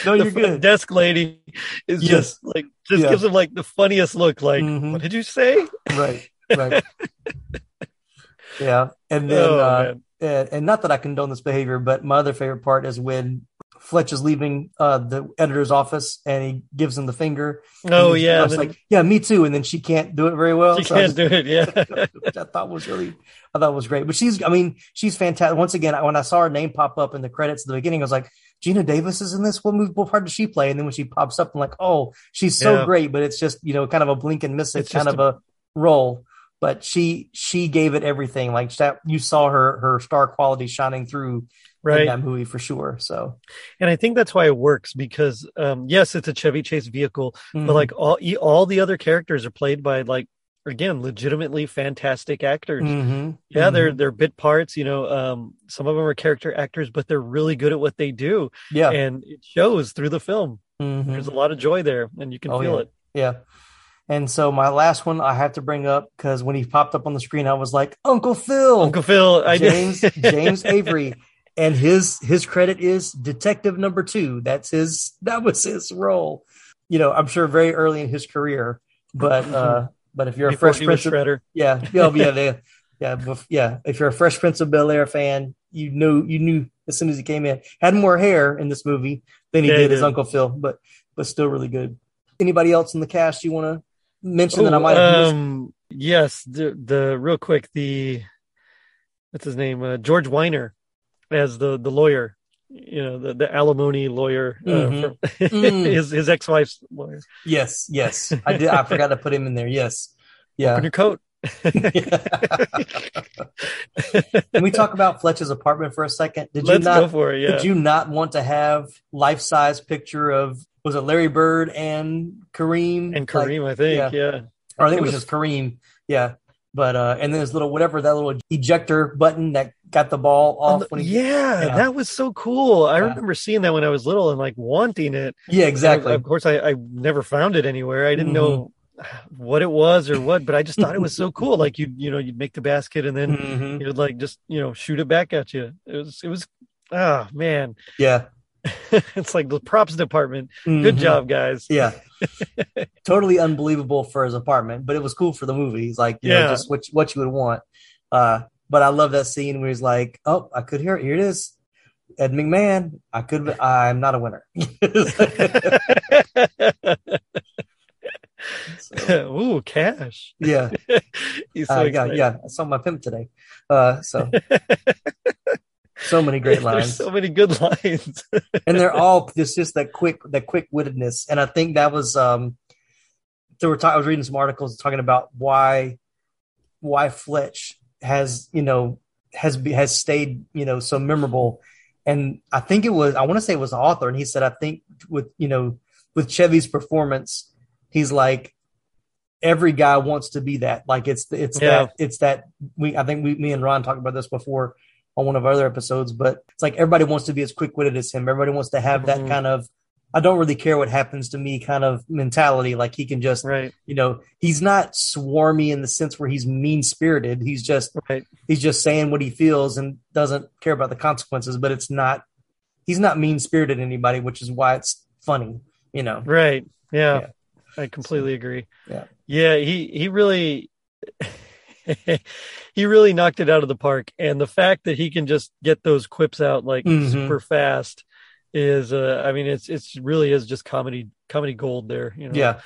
No, the you're good. desk lady is Yes. just like just Yeah. gives him like the funniest look. Like, Mhm. what did you say? right, right. yeah, and then Oh, uh, and, and not that I condone this behavior, but my other favorite part is when Fletch is leaving uh, the editor's office and he gives him the finger. Oh And yeah, I was like, yeah, me too. And then she can't do it very well. She so I can't do it, yeah. which I thought was really, I thought was great. But she's, I mean, she's fantastic. Once again, when I saw her name pop up in the credits at the beginning, I was like, Geena Davis is in this. What movie? What part does she play? And then when she pops up, I'm like, oh, she's so Yeah. great. But it's just, you know, kind of a blink and miss it It's kind just of a, role. But she she gave it everything. Like that, you saw her her star quality shining through Right. in that movie for sure. So and I think that's why it works because um, yes, it's a Chevy Chase vehicle, Mhm. but like all e- all the other characters are played by like again legitimately fantastic actors. Mhm. Yeah, they're Mhm. they're bit parts. You know, um, some of them are character actors, but they're really good at what they do. Yeah. and it shows through the film. Mhm. There's a lot of joy there, and you can Oh, feel yeah. it. Yeah. And so my last one I have to bring up because when he popped up on the screen, I was like, Uncle Phil, Uncle Phil, I James James Avery, and his his credit is Detective Number Two. That's his that was his role. You know, I'm sure very early in his career, but uh, but if you're a Fresh Prince, of, Shredder. yeah, yeah, yeah, they, yeah, yeah. If you're a Fresh Prince of Bel Air fan, you knew you knew as soon as he came in. Had more hair in this movie than he Yeah, did as did. Uncle Phil, but but still really good. Anybody else in the cast you want to mention that I Oh, might have missed? um, yes, the the real quick the what's his name uh, George Wyner as the the lawyer, you know the the alimony lawyer, uh, Mhm. from- Mm. his his ex wife's lawyer. Yes, yes, I did. I forgot to put him in there. Yes, yeah. Open your coat. Can we talk about Fletch's apartment for a second? Did Let's you not go for it, yeah. Did you not want to have life size picture of was it Larry Bird and Kareem And Kareem, I think, yeah. or I think it It was just Kareem, yeah. But uh, and then this little whatever that little ejector button that got the ball off the- when he yeah, that was so cool. I Yeah. remember seeing that when I was little and like wanting it. Yeah, exactly. Of, of course, I, I never found it anywhere. I didn't know what it was or what, but I just thought it was so cool. Like you, you know, you'd make the basket and then Mhm. you'd like just you know shoot it back at you. It was, it was, ah man, yeah. it's like the props department. Good Mhm. job, guys. Yeah. totally unbelievable for his apartment, but it was cool for the movie. He's like, you know, Yeah. just what what you would want. Uh, but I love that scene where he's like, "Oh, I could hear it. Here it is, Ed McMahon. I could. I'm not a winner." Ooh, cash. yeah, He's so Uh, yeah, yeah. I saw my pimp today. Uh, so so many great lines. so many good lines. and they're all just just that quick that quick wittedness and i think that was um they were ta- i was reading some articles talking about why why fletch has you know has has stayed you know so memorable and i think it was i want to say it was the author and he said i think with you know with chevy's performance he's like every guy wants to be that like it's it's Yeah. that it's that we i think we me and ron talked about this before on one of our other episodes, but it's like everybody wants to be as quick witted as him. Everybody wants to have that Mhm. kind of I don't really care what happens to me kind of mentality. Like he can just right. you know, he's not swarmy in the sense where he's mean spirited. He's just right. he's just saying what he feels and doesn't care about the consequences, but it's not he's not mean spirited anybody, which is why it's funny, you know. Right. Yeah. Yeah. I completely agree. Yeah. Yeah, he he really he really knocked it out of the park and the fact that he can just get those quips out like Mhm. super fast is uh I mean it's it's really is just comedy comedy gold there, you know. Yeah.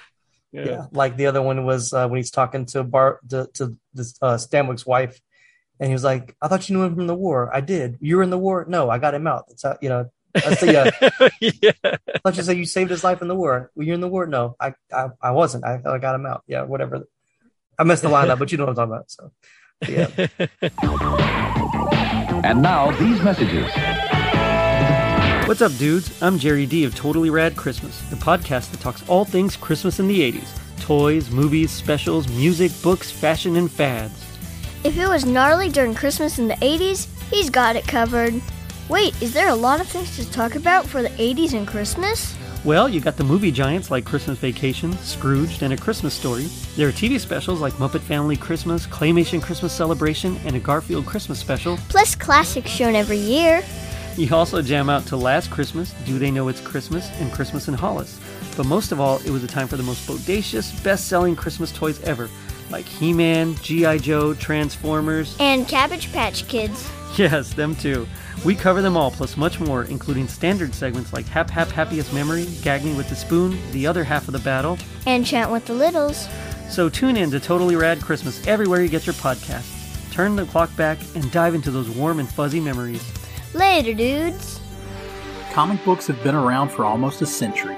Yeah. Yeah. Like the other one was uh, when he's talking to Bar to, to this uh, Stanwyck's wife, and he was like, "I thought you knew him from the war. I did. You were in the war. No, I got him out. That's how you know." That's the, uh, yeah. I thought you said you saved his life in the war. Were you in the war? No, I I, I wasn't. I, I got him out. Yeah, whatever. I messed the line up, but you know what I'm talking about. So, yeah. And now, these messages. What's up, dudes? I'm Jerry D of Totally Rad Christmas, the podcast that talks all things Christmas in the 80s toys, movies, specials, music, books, fashion, and fads. If it was gnarly during Christmas in the 80s, he's got it covered. Wait, is there a lot of things to talk about for the 80s and Christmas? Well, you got the movie giants like Christmas Vacation, Scrooged, and A Christmas Story. There are TV specials like Muppet Family Christmas, Claymation Christmas Celebration, and a Garfield Christmas special. Plus classics shown every year. You also jam out to Last Christmas, Do They Know It's Christmas, and Christmas in Hollis. But most of all, it was a time for the most bodacious, best selling Christmas toys ever. like He Man, G.I. Joe, Transformers, and Cabbage Patch Kids. Yes, them too. We cover them all, plus much more, including standard segments like Hap Hap Happiest Memory, Gag Me with the Spoon, the other half of the battle, and Chant with the Littles. So tune in to Totally Rad Christmas everywhere you get your podcasts. Turn the clock back and dive into those warm and fuzzy memories. Later, dudes. Comic books have been around for almost a century,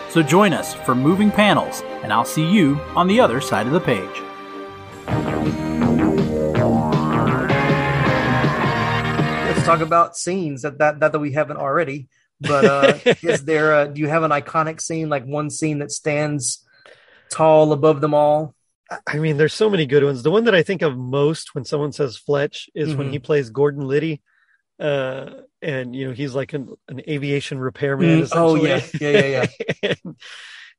So join us for Moving Panels, and I'll see you on the other side of the page. Let's talk about scenes that that, that, that we haven't already. But uh, is there? A, do you have an iconic scene, like one scene that stands tall above them all? I mean, there's so many good ones. The one that I think of most when someone says Fletch is mm-hmm. when he plays Gordon Liddy. Uh, and you know, he's like an, an aviation repairman. Mm, oh yeah, yeah, yeah, yeah.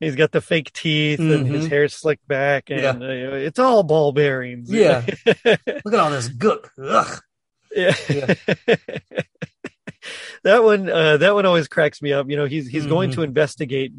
he's got the fake teeth mm-hmm. and his mm-hmm. hair slicked back, and yeah. uh, it's all ball bearings. Yeah, look at all this gook. Ugh. Yeah. yeah. that one, uh, that one always cracks me up. You know, he's he's mm-hmm. going to investigate,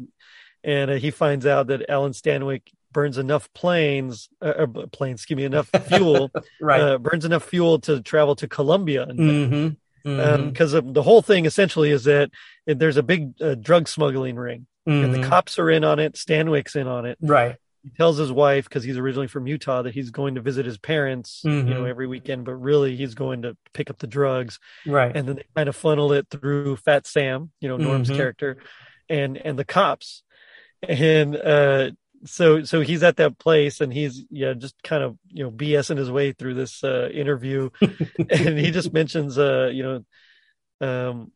and uh, he finds out that Alan Stanwyck burns enough planes, uh, uh planes, excuse me, enough fuel, right? Uh, burns enough fuel to travel to Colombia. Mm-hmm. Because um, the whole thing essentially is that there's a big uh, drug smuggling ring, mm-hmm. and the mm-hmm. cops are in on it. Stanwyck's in on it, right? He tells his wife because he's originally from Utah that he's going to visit his parents, mm-hmm. you know, every weekend, but really he's going to pick up the drugs, right? And then they kind of funnel it through Fat Sam, you know, Norm's mm-hmm. character, and and the cops, and uh so so he's at that place and he's yeah just kind of you know bsing his way through this uh interview. And he just mentions uh you know um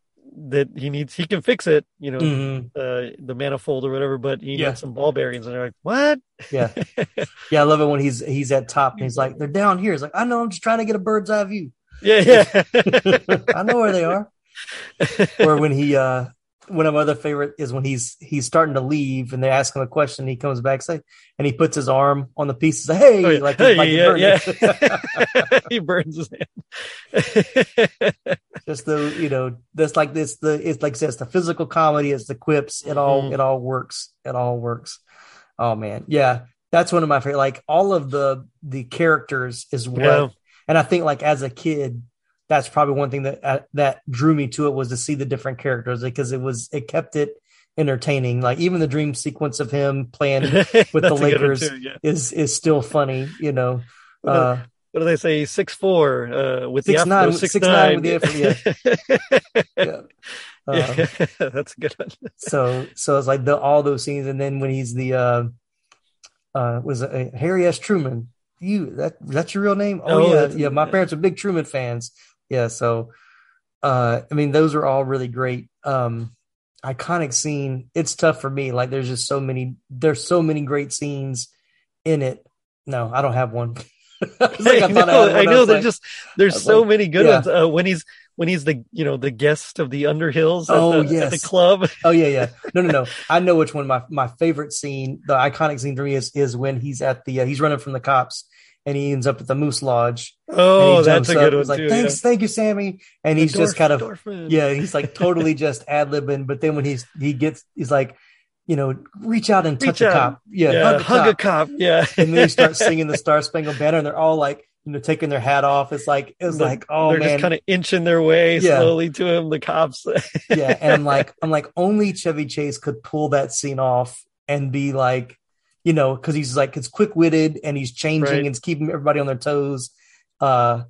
that he needs he can fix it you know mm-hmm. uh the manifold or whatever but he yeah. needs some ball bearings. And they're like what? Yeah. Yeah i love it when he's he's at top and he's like they're down here. He's like i know i'm just trying to get a bird's eye view. Yeah yeah. I know where they are. Or when he uh one of my other favorite is when he's he's starting to leave and they ask him a question. he comes back say, and he puts his arm on the piece. Say, hey, oh, yeah. like, hey, like yeah, yeah. he burns his hand. Just the you know, that's like this. The it's like says the physical comedy it's the quips. It all mm. it all works. It all works. Oh man, yeah, that's one of my favorite. Like all of the the characters is what, yeah. and I think like as a kid that's probably one thing that uh, that drew me to it was to see the different characters because it was it kept it entertaining. Like even the dream sequence of him playing with the Lakers too, yeah. is is still funny. You know. What, uh, do, what do they say? Six four uh, with six the nine, six, six nine. nine with the afro, yeah. yeah. Uh, yeah, that's a good one. so, so it's like the, all those scenes, and then when he's the uh, uh, was uh, Harry S. Truman. You that that's your real name? Oh, oh yeah, yeah. My parents are big Truman fans, yeah so uh i mean those are all really great um iconic scene. It's tough for me like there's just so many there's so many great scenes in it. No i don't have one. I, like, I, I, know, I, I know there's like, just there's so like, many good yeah. ones uh, when he's when he's the you know the guest of the underhills at, oh, the, yes. the club. Oh yeah yeah. No no no. I know which one my my favorite scene the iconic scene for me is is when he's at the uh, he's running from the cops and he ends up at the Moose Lodge. Oh, that's a good one. He's like, too, thanks, yeah. thank you, Sammy. And he's just kind of, yeah, he's like totally just ad libbing. But then when he's he gets, he's like, you know, reach out and touch reach a out. cop. Yeah, yeah hug, a, hug cop. a, cop. Yeah. and then he starts singing the Star Spangled Banner, and they're all like, you know, taking their hat off. It's like it was the, like, oh man. they're man, just kind of inching their way yeah. slowly to him. The cops. yeah, and I'm like, I'm like, only Chevy Chase could pull that scene off and be like you know, because he's like it's quick witted and he's changing right. and keeping everybody on their toes. Uh,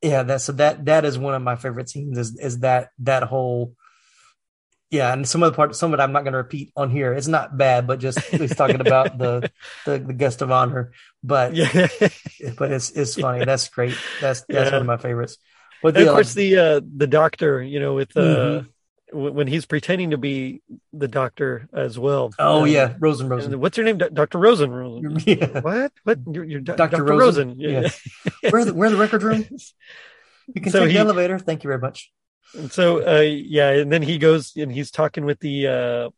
yeah, that's so that that is one of my favorite scenes. Is is that that whole yeah, and some of the part, some of it I'm not going to repeat on here. It's not bad, but just he's talking about the, the, the guest of honor. But yeah, but it's it's funny. Yeah. That's great. That's that's yeah. one of my favorites. But the, of course, the uh, the doctor, you know, with uh, mm-hmm when he's pretending to be the doctor as well. Oh Um, yeah, Rosenrosen. and What's your name? Dr. Rosen. Rosen. Yeah. What? What? You're, you're Dr. Dr. Rosen. Rosen. Yeah. Where the where the record room? You can So take he- the elevator. Thank you very much. And so, uh, yeah, and then he goes and he's talking with the uh,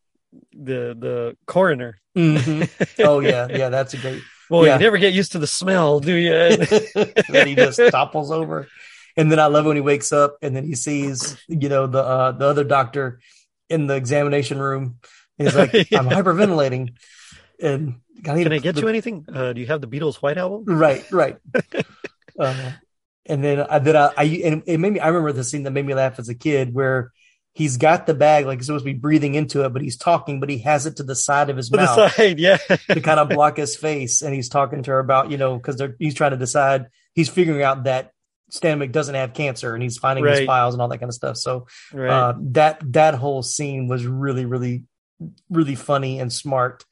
the the coroner. Mhm. Oh yeah, yeah, that's a great. Well, yeah. you never get used to the smell, do you? then he just topples over. And then I love when he wakes up and then he sees, you know, the uh, the other doctor in the examination room. He's like, Yeah. I'm hyperventilating. And I need Can I get the- you anything? Uh, do you have the Beatles White Album? Right, right. uh, and then I then I, I and it made me I remember the scene that made me laugh as a kid where he's got the bag like he's supposed to be breathing into it, but he's talking, but he has it to the side of his To mouth side, yeah. to kind of block his face, and he's talking to her about you know because he's trying to decide he's figuring out that Stanwyck doesn't have cancer and he's finding his files and all that kind of stuff. So Right. uh, that that whole scene was really really really funny and smart.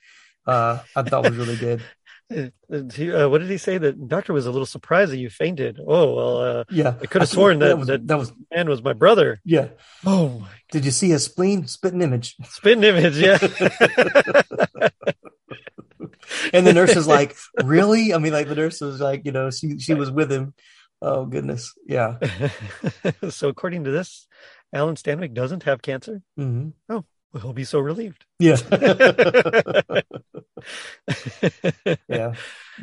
Uh, I thought was really good. Uh, what did he say? That doctor was a little surprised that you fainted. Oh well, uh, Yeah. I could have sworn that That was- that, that was- man was my brother. Yeah. Oh, my Did you see his spleen? Spitting image. spitting image, yeah. And the nurse is like, "Really?" I mean, like the nurse was like, you know, she she was with him. Oh goodness, yeah. so according to this, Alan Stanwyck doesn't have cancer. hmm Oh, well, he'll be so relieved. Yeah. Yeah.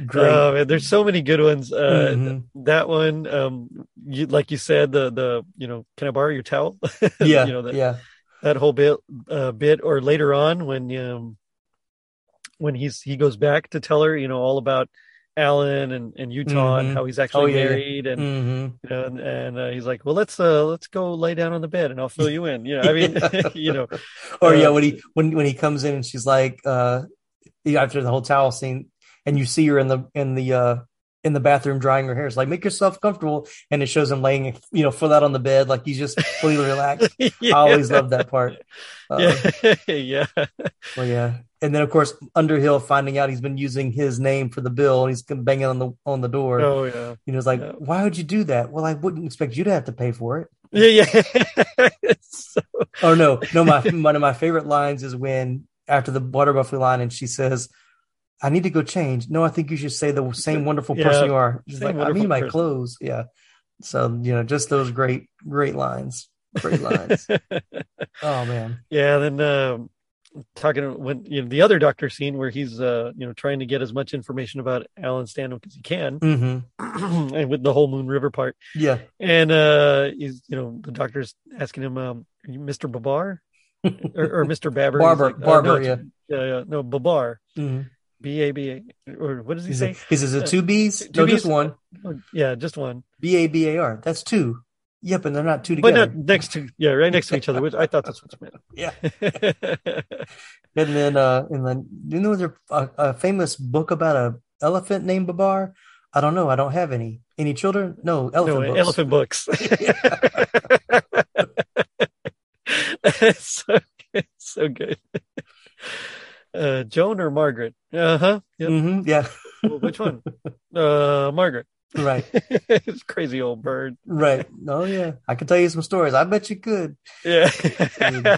Great. Oh, man, there's so many good ones. Uh, Mhm. That one, um, you, like you said, the the you know, can I borrow your towel? Yeah, you know that yeah. that whole bit uh, bit, or later on when um when he's he goes back to tell her, you know, all about Alan and, and Utah Mhm. and how he's Oh, actually yeah, yeah. married and Mhm. you know and, and uh, he's like, well, let's uh let's go lay down on the bed and I'll fill you in. You know, I mean, you know, Or yeah, uh, when he when when he comes in and she's like, uh, after the whole towel scene, and you see her in the in the uh in the bathroom drying her hair. It's like make yourself comfortable, and it shows him laying, you know, full out on the bed, like he's just fully relaxed. Yeah. I always love that part. Yeah, yeah. Well, yeah, and then of course Underhill finding out he's been using his name for the bill, and he's banging on the on the door. Oh, yeah. you know, it's like, why would you do that? Well, I wouldn't expect you to have to pay for it. Yeah, yeah. so, Oh no, no, my one of my favorite lines is when after the water buffalo line, and she says, "I need to go change." No, I think you should say the same wonderful Yeah, person you are. She's like, "I mean my person." clothes." Yeah. So you know, just those great, great lines, great lines. oh man. Yeah, then um talking when you know the other doctor scene where he's uh you know trying to get as much information about Alan Stanwyck as he can, Mm-hmm. and with the whole Moon River part, Yeah. and uh he's you know the doctor's asking him, um, are you Mr. Babar or, or Mr. Babber? Barber, like, uh, Barber, no, yeah. yeah, yeah, no, Babar, Mhm. B A B A, or what does he He say? says, he says, "Is it Uh, two B's? two No, just Bs? one. Oh, Yeah, just one. B A B A R. That's two. Yep, and they're not two But together. not next to yeah, right next to each other. Which I thought that's what you meant. Yeah. and then, uh, and then, you know, there's a, a famous book about a elephant named Babar. I don't know. I don't have any. Any children? No, elephant no, books. elephant books. It's so good. So good. Uh, Joan or Margaret? Uh huh. Yep. Mhm, yeah. Well, which one? Uh, Margaret. Right. it's crazy old bird. Right. Oh yeah. I could tell you some stories. I bet you could. Yeah.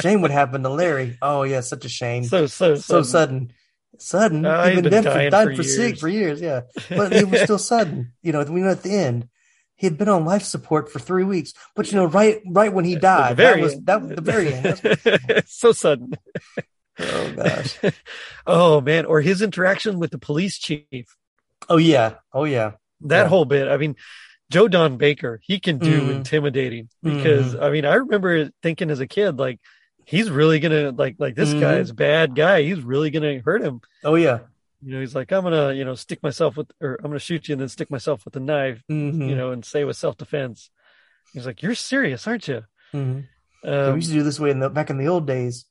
Shame what happened to Larry. Oh yeah, such a shame. So so so sudden. sudden. Sudden. Oh, He'd been, dead for died for for six for years, yeah. But it was still sudden. You know, we know at the end. He had been on life support for three weeks. But you know, right right when he died, that was that was the very end. So sudden. oh gosh. oh man, or his interaction with the police chief. Oh yeah. Oh yeah. That Yeah. whole bit. I mean, Joe Don Baker, he can do Mhm. intimidating because I mean, I remember thinking as a kid, like he's really gonna like like this guy is bad guy. He's really gonna hurt him. Oh yeah. You know, he's like, I'm gonna, you know, stick myself with, or I'm gonna shoot you and then stick myself with a knife, Mhm. you know, and say with self defense. He's like, you're serious, aren't you? Mhm. we Um, used to do this way in the back in the old days.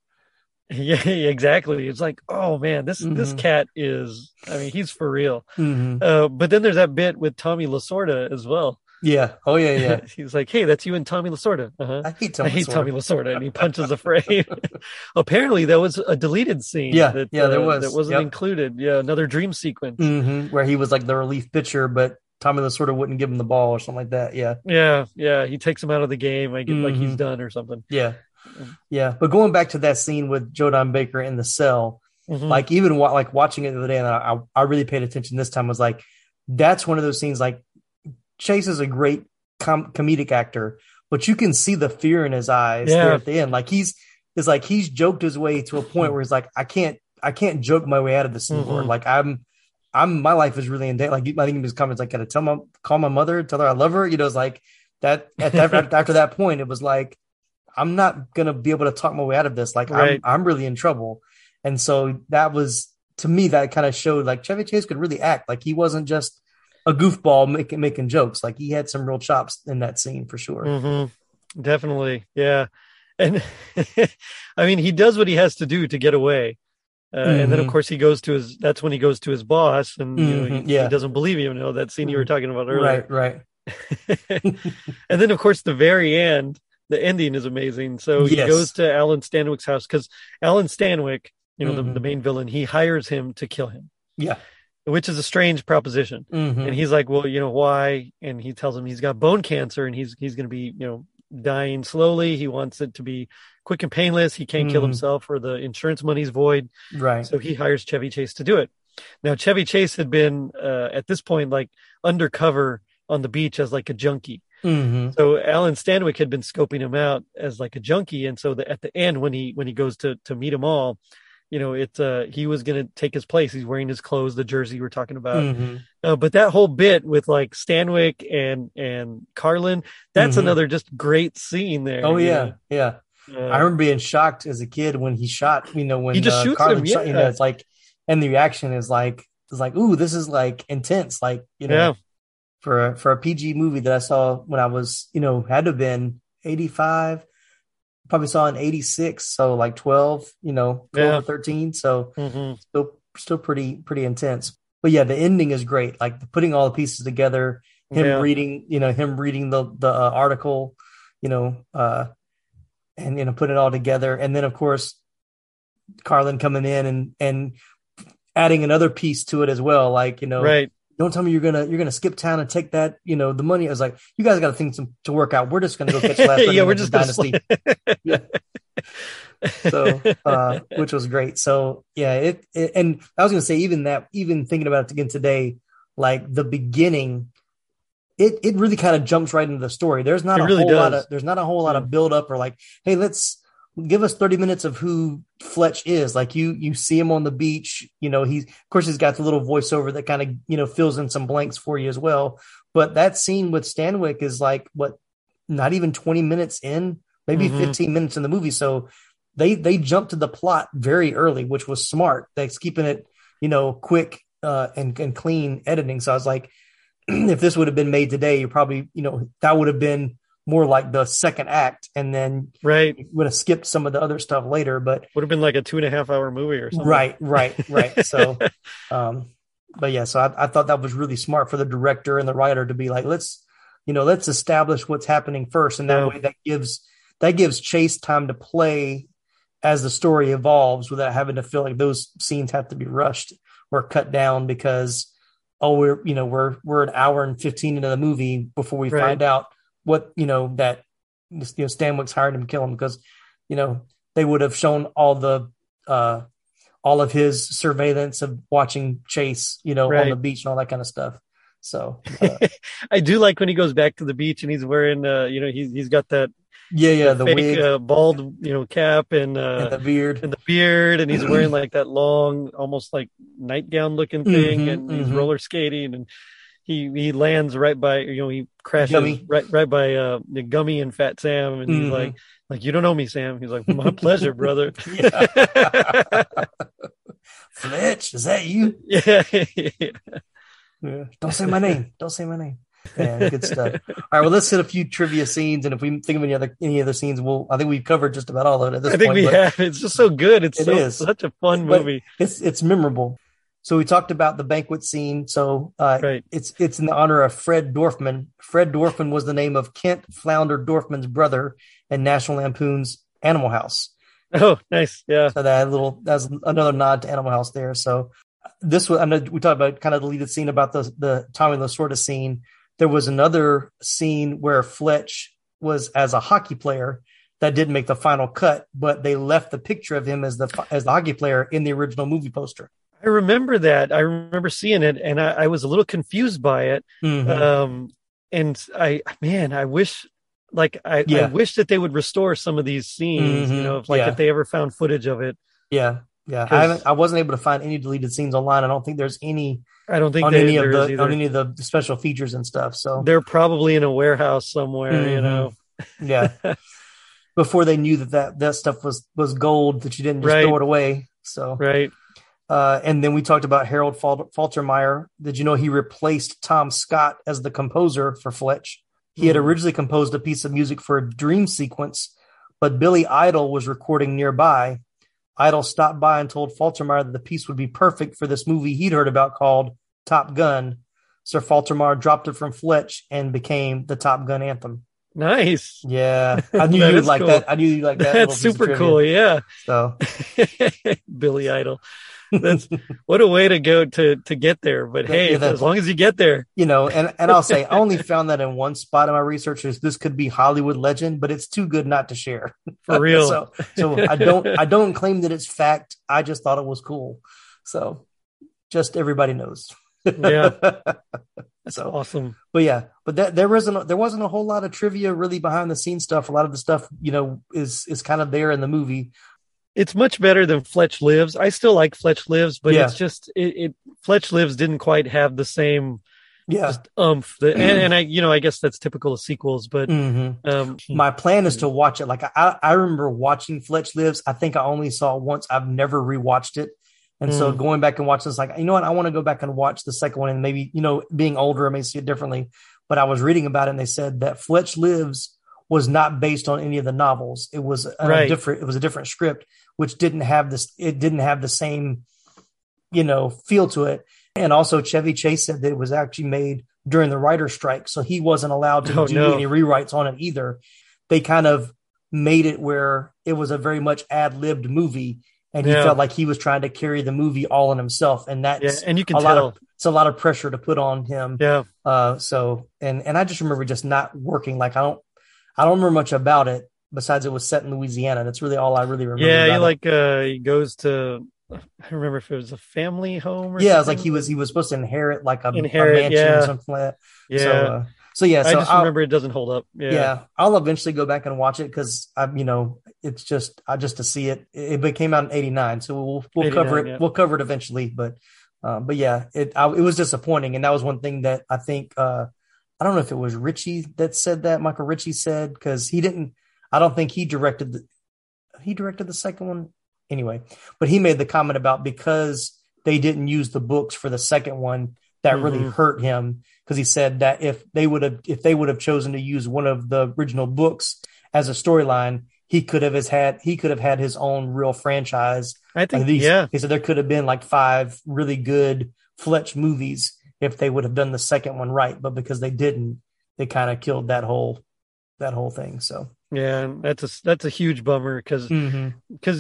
yeah, exactly. It's like, oh man, this this Mhm. cat is. I mean, he's for real. Mhm. Uh, but then there's that bit with Tommy Lasorda as well. Yeah. Oh yeah, yeah. he's like, "Hey, that's you and Tommy Lasorda." Uh-huh. I hate Tommy I hate Lasorda. Tommy Lasorda, and he punches the frame. Apparently, that was a deleted scene. Yeah, that, yeah, there uh, was. that wasn't Yep. included. Yeah, another dream sequence. hmm Where he was like the relief pitcher, but Tommy Lasorda wouldn't give him the ball or something like that. Yeah. Yeah, yeah. He takes him out of the game. I get like he's Mhm. done or something. Yeah. Yeah. But going back to that scene with Joe Don Baker in the cell, Mhm. like even wa- like watching it the other day, and I, I really paid attention this time was like, that's one of those scenes. Like Chase is a great com- comedic actor, but you can see the fear in his eyes there at the end. Like he's, it's like he's joked his way to a point where he's like, I can't, I can't joke my way out of this anymore. Mhm. Like I'm, I'm, my life is really in danger. Like I think in his comments, like, gotta tell my, call my mother, tell her I love her. You know, it's like that. At that after that point, it was like, I'm not gonna be able to talk my way out of this. Like Right. I'm, I'm really in trouble. And so that was to me that kind of showed like Chevy Chase could really act. Like he wasn't just a goofball making making jokes. Like he had some real chops in that scene for sure. hmm Definitely. Yeah. And I mean, he does what he has to do to get away. Uh, And then, of Mhm. course, he goes to his, that's when he goes to his boss and you know, Mhm, he, yeah. he doesn't believe him. You know, that scene you were talking about earlier. Right, right. and then, of course, the very end, the ending is amazing. So he Yes. goes to Alan Stanwyck's house because Alan Stanwyck, you know, Mhm. the, the main villain, he hires him to kill him, Yeah. which is a strange proposition. Mhm. And he's like, well, you know, why? And he tells him he's got bone cancer and he's he's going to be, you know, dying slowly. He wants it to be quick and painless. He can't kill Mhm. himself or the insurance money's void. Right. So he hires Chevy Chase to do it. Now, Chevy Chase had been uh, at this point like undercover on the beach as like a junkie. Hmm So Alan Stanwyck had been scoping him out as like a junkie, and so the, at the end when he when he goes to to meet them all, you know, it's uh he was going to take his place. He's wearing his clothes, the jersey we're talking about. Mhm. Uh, but that whole bit with like Stanwyck and and Karlin, that's Mhm. another just great scene there. Oh yeah, know? yeah. Uh, I remember being shocked as a kid when he shot. You know, when He just uh, shoots Karlin him, shot, you know, yeah. it's like, and the reaction is like, it's like, ooh, this is like intense. Like, you know, Yeah. For a, for a PG movie that I saw when I was, you know, had to have been eighty five. Probably saw in eighty six, so like twelve, you know, twelve Yeah. or thirteen. So Mhm. still still pretty pretty intense. But yeah, the ending is great. Like putting all the pieces together, him Yeah. reading, you know, him reading the the uh, article, you know, uh, and you know, put it all together, and then of course, Karlin coming in and and adding another piece to it as well. Like you know, Right. Don't tell me you're gonna you're gonna skip town and take that you know the money. I was like, you guys got to think some, to work out. We're just gonna go catch last. yeah, we're just gonna Dynasty. yeah. so uh which was great so yeah it, it and i was gonna say even that even thinking about it again today like the beginning it it really kind of jumps right into the story there's not It a really whole lot does. of there's not a whole lot of build up or like hey let's give us 30 minutes of who fletch is. Like you you see him on the beach you know he's of course he's got the little voiceover that kind of you know fills in some blanks for you as well. But that scene with Stanwyck is like what not even 20 minutes in? Maybe Mhm. 15 minutes in the movie. So they they jumped to the plot very early which was smart. That's keeping it you know quick uh and, and clean editing. So i was like if this would have been made today you probably you know that would have been more like the second act and then right would have skipped some of the other stuff later but would have been like a two and a half hour movie or something. right right right so um but yeah so I, I thought that was really smart for the director and the writer to be like let's you know let's establish what's happening first and that Yeah. way that gives that gives chase time to play as the story evolves without having to feel like those scenes have to be rushed or cut down because oh we're you know we're we're an hour and 15 into the movie before we Right. find out what you know that you know Stanwyck's hired him to kill him because you know they would have shown all the uh all of his surveillance of watching Chase you know on the beach and all that kind of stuff. So uh, I do like when he goes back to the beach and he's wearing, uh, you know, he's he's got that yeah yeah the fake wig. uh, bald, you know, cap and uh, and the beard. and the beard, and he's wearing like that long, almost like nightgown looking thing, Mhm, and he's mhm. roller skating, and he he lands right by, you know, he crashes Gummy. right right by uh the Gummy and Fat Sam, and he's Mhm. like, like you don't know me, Sam. He's like, my pleasure, brother. Fletch is that you yeah. Yeah. Don't say my name. Don't say my name. Yeah, good stuff. All right, well, let's hit a few trivia scenes, and if we think of any other any other scenes, we'll. I think we've covered just about all of it at this I think point. we have. It's just so good. It's It so, is. such a fun but movie. It's it's memorable. So we talked about the banquet scene. So uh, Right. it's it's in the honor of Fred Dorfman. Fred Dorfman was the name of Kent Flounder Dorfman's brother in National Lampoon's Animal House. Oh, nice. Yeah. So that little that's another nod to Animal House there. So this was I know we talked about kind of the deleted scene about the the Tommy Lasorda scene. There was another scene where Fletch was as a hockey player that didn't make the final cut, but they left the picture of him as the as the hockey player in the original movie poster. I remember that. I remember seeing it, and I, I was a little confused by it. Mm-hmm. Um, and I, man, I wish, like, I, Yeah. I wish that they would restore some of these scenes. You Mhm. know, if like Yeah. if they ever found footage of it. Yeah, yeah. I. I wasn't able to find any deleted scenes online. I don't think there's any. I don't think on any of the either. on any of the special features and stuff. So They're probably in a warehouse somewhere. You Mhm. know. yeah. Before they knew that, that that stuff was was gold, that you didn't just Right. throw it away. So right. Uh, and then we talked about Harold Fal- Faltermeyer. Did you know he replaced Tom Scott as the composer for Fletch? He had Hmm. originally composed a piece of music for a dream sequence, but Billy Idol was recording nearby. Idol stopped by and told Faltermeyer that the piece would be perfect for this movie he'd heard about called Top Gun. Sir Faltermeyer dropped it from Fletch and became the Top Gun anthem. Nice. Yeah, I knew you'd like cool. that. I knew you'd like that. That's super cool. Yeah. So Billy Idol. That's what a way to go to to get there. But hey, yeah, as long as you get there, you know, and, and I'll say I only found that in one spot in my research is this could be Hollywood legend, but it's too good not to share. For real. so so I don't I don't claim that it's fact. I just thought it was cool. So just everybody knows. Yeah. so awesome. But yeah, but that there wasn't there wasn't a whole lot of trivia really behind the scenes stuff. A lot of the stuff, you know, is is kind of there in the movie. It's much better than Fletch Lives. I still like Fletch Lives, but Yeah. it's just it, it Fletch Lives didn't quite have the same Yeah. just umph. The, and, and I, you know, I guess that's typical of sequels, but Mhm. um, My plan is to watch it. Like I, I remember watching Fletch Lives. I think I only saw it once. I've never rewatched it. And so Mm. going back and watching this, like, you know what? I want to go back and watch the second one and maybe, you know, being older, I may see it differently. But I was reading about it and they said that Fletch Lives was not based on any of the novels. It was a Right. different, it was a different script, which didn't have this, it didn't have the same, you know, feel to it. And also Chevy Chase said that it was actually made during the writer's strike. So he wasn't allowed to Oh, do no. any rewrites on it either. They kind of made it where it was a very much ad libbed movie. And he Yeah. felt like he was trying to carry the movie all on himself. And that's Yeah, and you can a lot tell. of it's a lot of pressure to put on him. Yeah. Uh so and and I just remember just not working. Like I don't I don't remember much about it besides it was set in Louisiana. That's really all I really remember. yeah, he like uh, he goes to. I don't remember if it was a family home or yeah, it was like he was he was supposed to inherit like a, a mansion yeah. or something like that. Yeah. So, uh, so yeah, so I just I'll- remember it doesn't hold up. Yeah. yeah. I'll eventually go back and watch it because I'm, you know, it's just I just to see it. It, it came out in '89, so we'll we'll cover it. yeah. We'll cover it eventually, but uh, but yeah, it I, it was disappointing, and that was one thing that I think uh, I don't know if it was Ritchie that said that Michael Ritchie said because he didn't. I don't think he directed the he directed the second one anyway, but he made the comment about because they didn't use the books for the second one that really Mhm. hurt him because he said that if they would have if they would have chosen to use one of the original books as a storyline he could have has had he could have had his own real franchise I think- these- yeah. he said there could have been like five really good fletch movies if they would have done the second one right but because they didn't they kind of killed that whole that whole thing so Yeah, that's a that's a huge bummer because Mhm.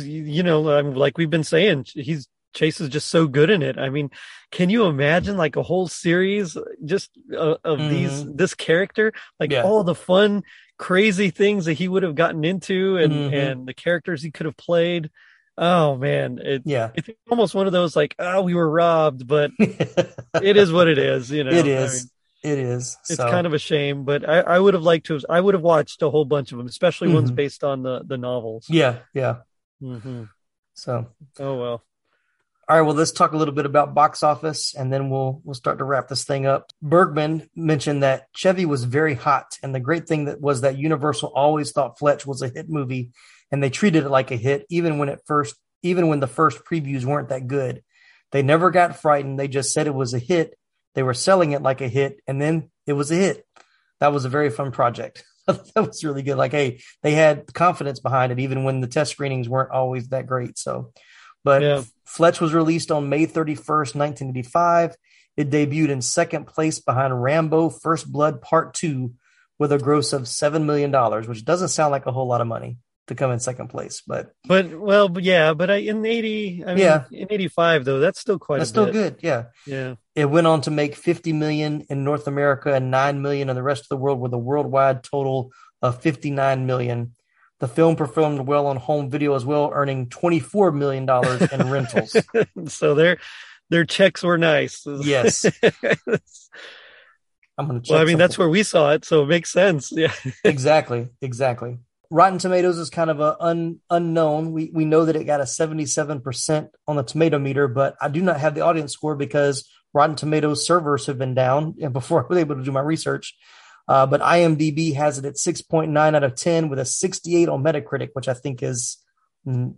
you know um, like we've been saying he's Chase is just so good in it. I mean, can you imagine like a whole series just uh, of these Mhm. this character, like Yeah. all the fun, crazy things that he would have gotten into, and Mhm. and the characters he could have played. Oh man, it, Yeah. it's almost one of those like, oh, we were robbed, but it is what it is. You know, it I mean, it is it's So- kind of a shame, but I, I would have liked to. Have, I would have watched a whole bunch of them, especially ones Mhm. based on the the novels. yeah yeah hmm so Oh well. All right, well, let's talk a little bit about box office, and then we'll we'll start to wrap this thing up. Bergman mentioned that Chevy was very hot, and the great thing that was that Universal always thought Fletch was a hit movie, and they treated it like a hit, even when it first, even when the first previews weren't that good. They never got frightened; they just said it was a hit. They were selling it like a hit, and then it was a hit. That was a very fun project. that was really good. Like, hey, they had confidence behind it, even when the test screenings weren't always that great. So, but Yeah. Fletch was released on May 31st, 1985. It debuted in second place behind Rambo First Blood Part 2 with a gross of $7 million, which doesn't sound like a whole lot of money. To come in second place. But but well, but yeah, but I, in eighty, I mean, Yeah. in eighty five though, that's still quite. that's a still bit. good. Yeah. Yeah. It went on to make 50 million in North America and 9 million in the rest of the world with a worldwide total of 59 million. The film performed well on home video as well, earning 24 million dollars in rentals. so their their checks were nice. Yes. I'm going to check well, I mean, that's where we saw it, so it makes sense. Yeah. exactly, exactly. Rotten Tomatoes is kind of a un, unknown. We we know that it got a 77% on the tomato meter, but I do not have the audience score because Rotten Tomatoes servers have been down and before I was able to do my research. Uh, but IMDb has it at 6.9 out of 10 with a 68 on Metacritic, which I think is mm,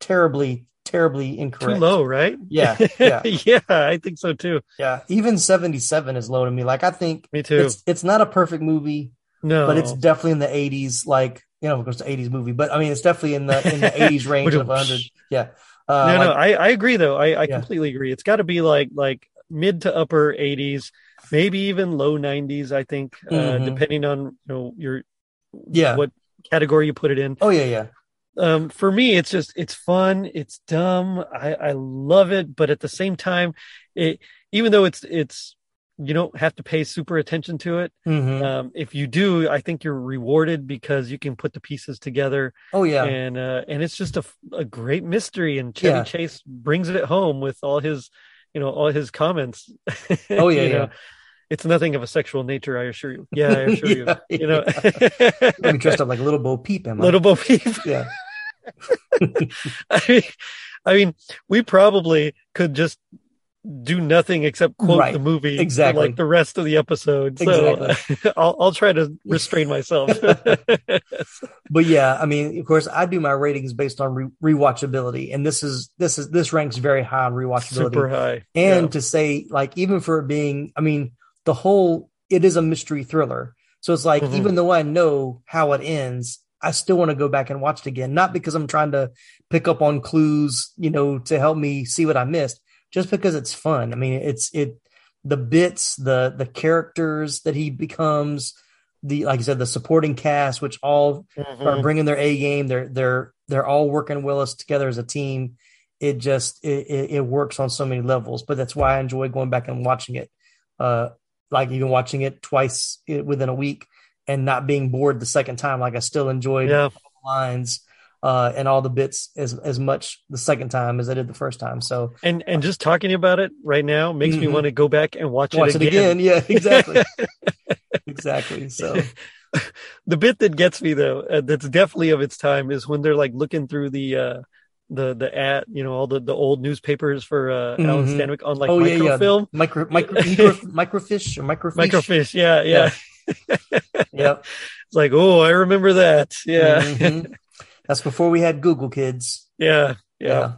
terribly, terribly incorrect. Too low, right? Yeah, yeah. yeah, I think so too. Yeah, even 77 is low to me. Like I think Me too. It's, it's not a perfect movie, No, but it's definitely in the 80s. Like you know, of course, the 80s movie, but I mean, it's definitely in the in the 80s range of 100. Yeah, uh, no, no, I, I agree though. I, I Yeah. completely agree. It's got to be like like mid to upper 80s, maybe even low 90s. I think, uh, Mhm. depending on you know your Yeah. what category you put it in. Oh yeah, yeah. Um, for me, it's just it's fun. It's dumb. I I love it, but at the same time, it even though it's it's you don't have to pay super attention to it. Mhm. Um, if you do, I think you're rewarded because you can put the pieces together. Oh, yeah. and uh, and it's just a, a great mystery, and Chevy Yeah. Chase brings it home with all his, you know, all his comments. Oh, yeah, yeah. know, It's nothing of a sexual nature, I assure you. Yeah, I assure you. Yeah, You know, Let me dressed up like Little Bo Peep, am I? Little Bo Peep. Yeah. I mean, I mean, we probably could just do nothing except quote Right. the movie Exactly. like the rest of the episode. So Exactly. I'll I'll try to restrain myself. but yeah, I mean, of course, I do my ratings based on re- rewatchability, and this is this is this ranks very high on rewatchability, Super high. And Yeah. to say, like, even for it being, I mean, the whole it is a mystery thriller, so it's like Mhm. even though I know how it ends, I still want to go back and watch it again, not because I'm trying to pick up on clues, you know, to help me see what I missed, just because it's fun. I mean, it's it the bits, the the characters that he becomes, the like I said, the supporting cast, which all are Mhm. bringing their A game. They're they're they're all working well as together as a team. It just it, it, it works on so many levels. But that's why I enjoy going back and watching it. Uh, like even watching it twice within a week and not being bored the second time. Like I still enjoyed Yeah. lines uh, and all the bits as as much the second time as I did the first time. So and and just talking about it right now makes me Mhm. want to go back and watch, watch it it again. again. Yeah, exactly. exactly. So the bit that gets me though, uh, that's definitely of its time, is when they're like looking through the uh the the ad, you know, all the the old newspapers for uh Alan Mhm. Stanwyck on like oh yeah, yeah, microfilm. micro micro micro microfiche or microfiche. Microfiche, yeah, yeah. Yep. It's like, oh, I remember that. Yeah. Mhm. That's before we had Google Kids. yeah. Yeah.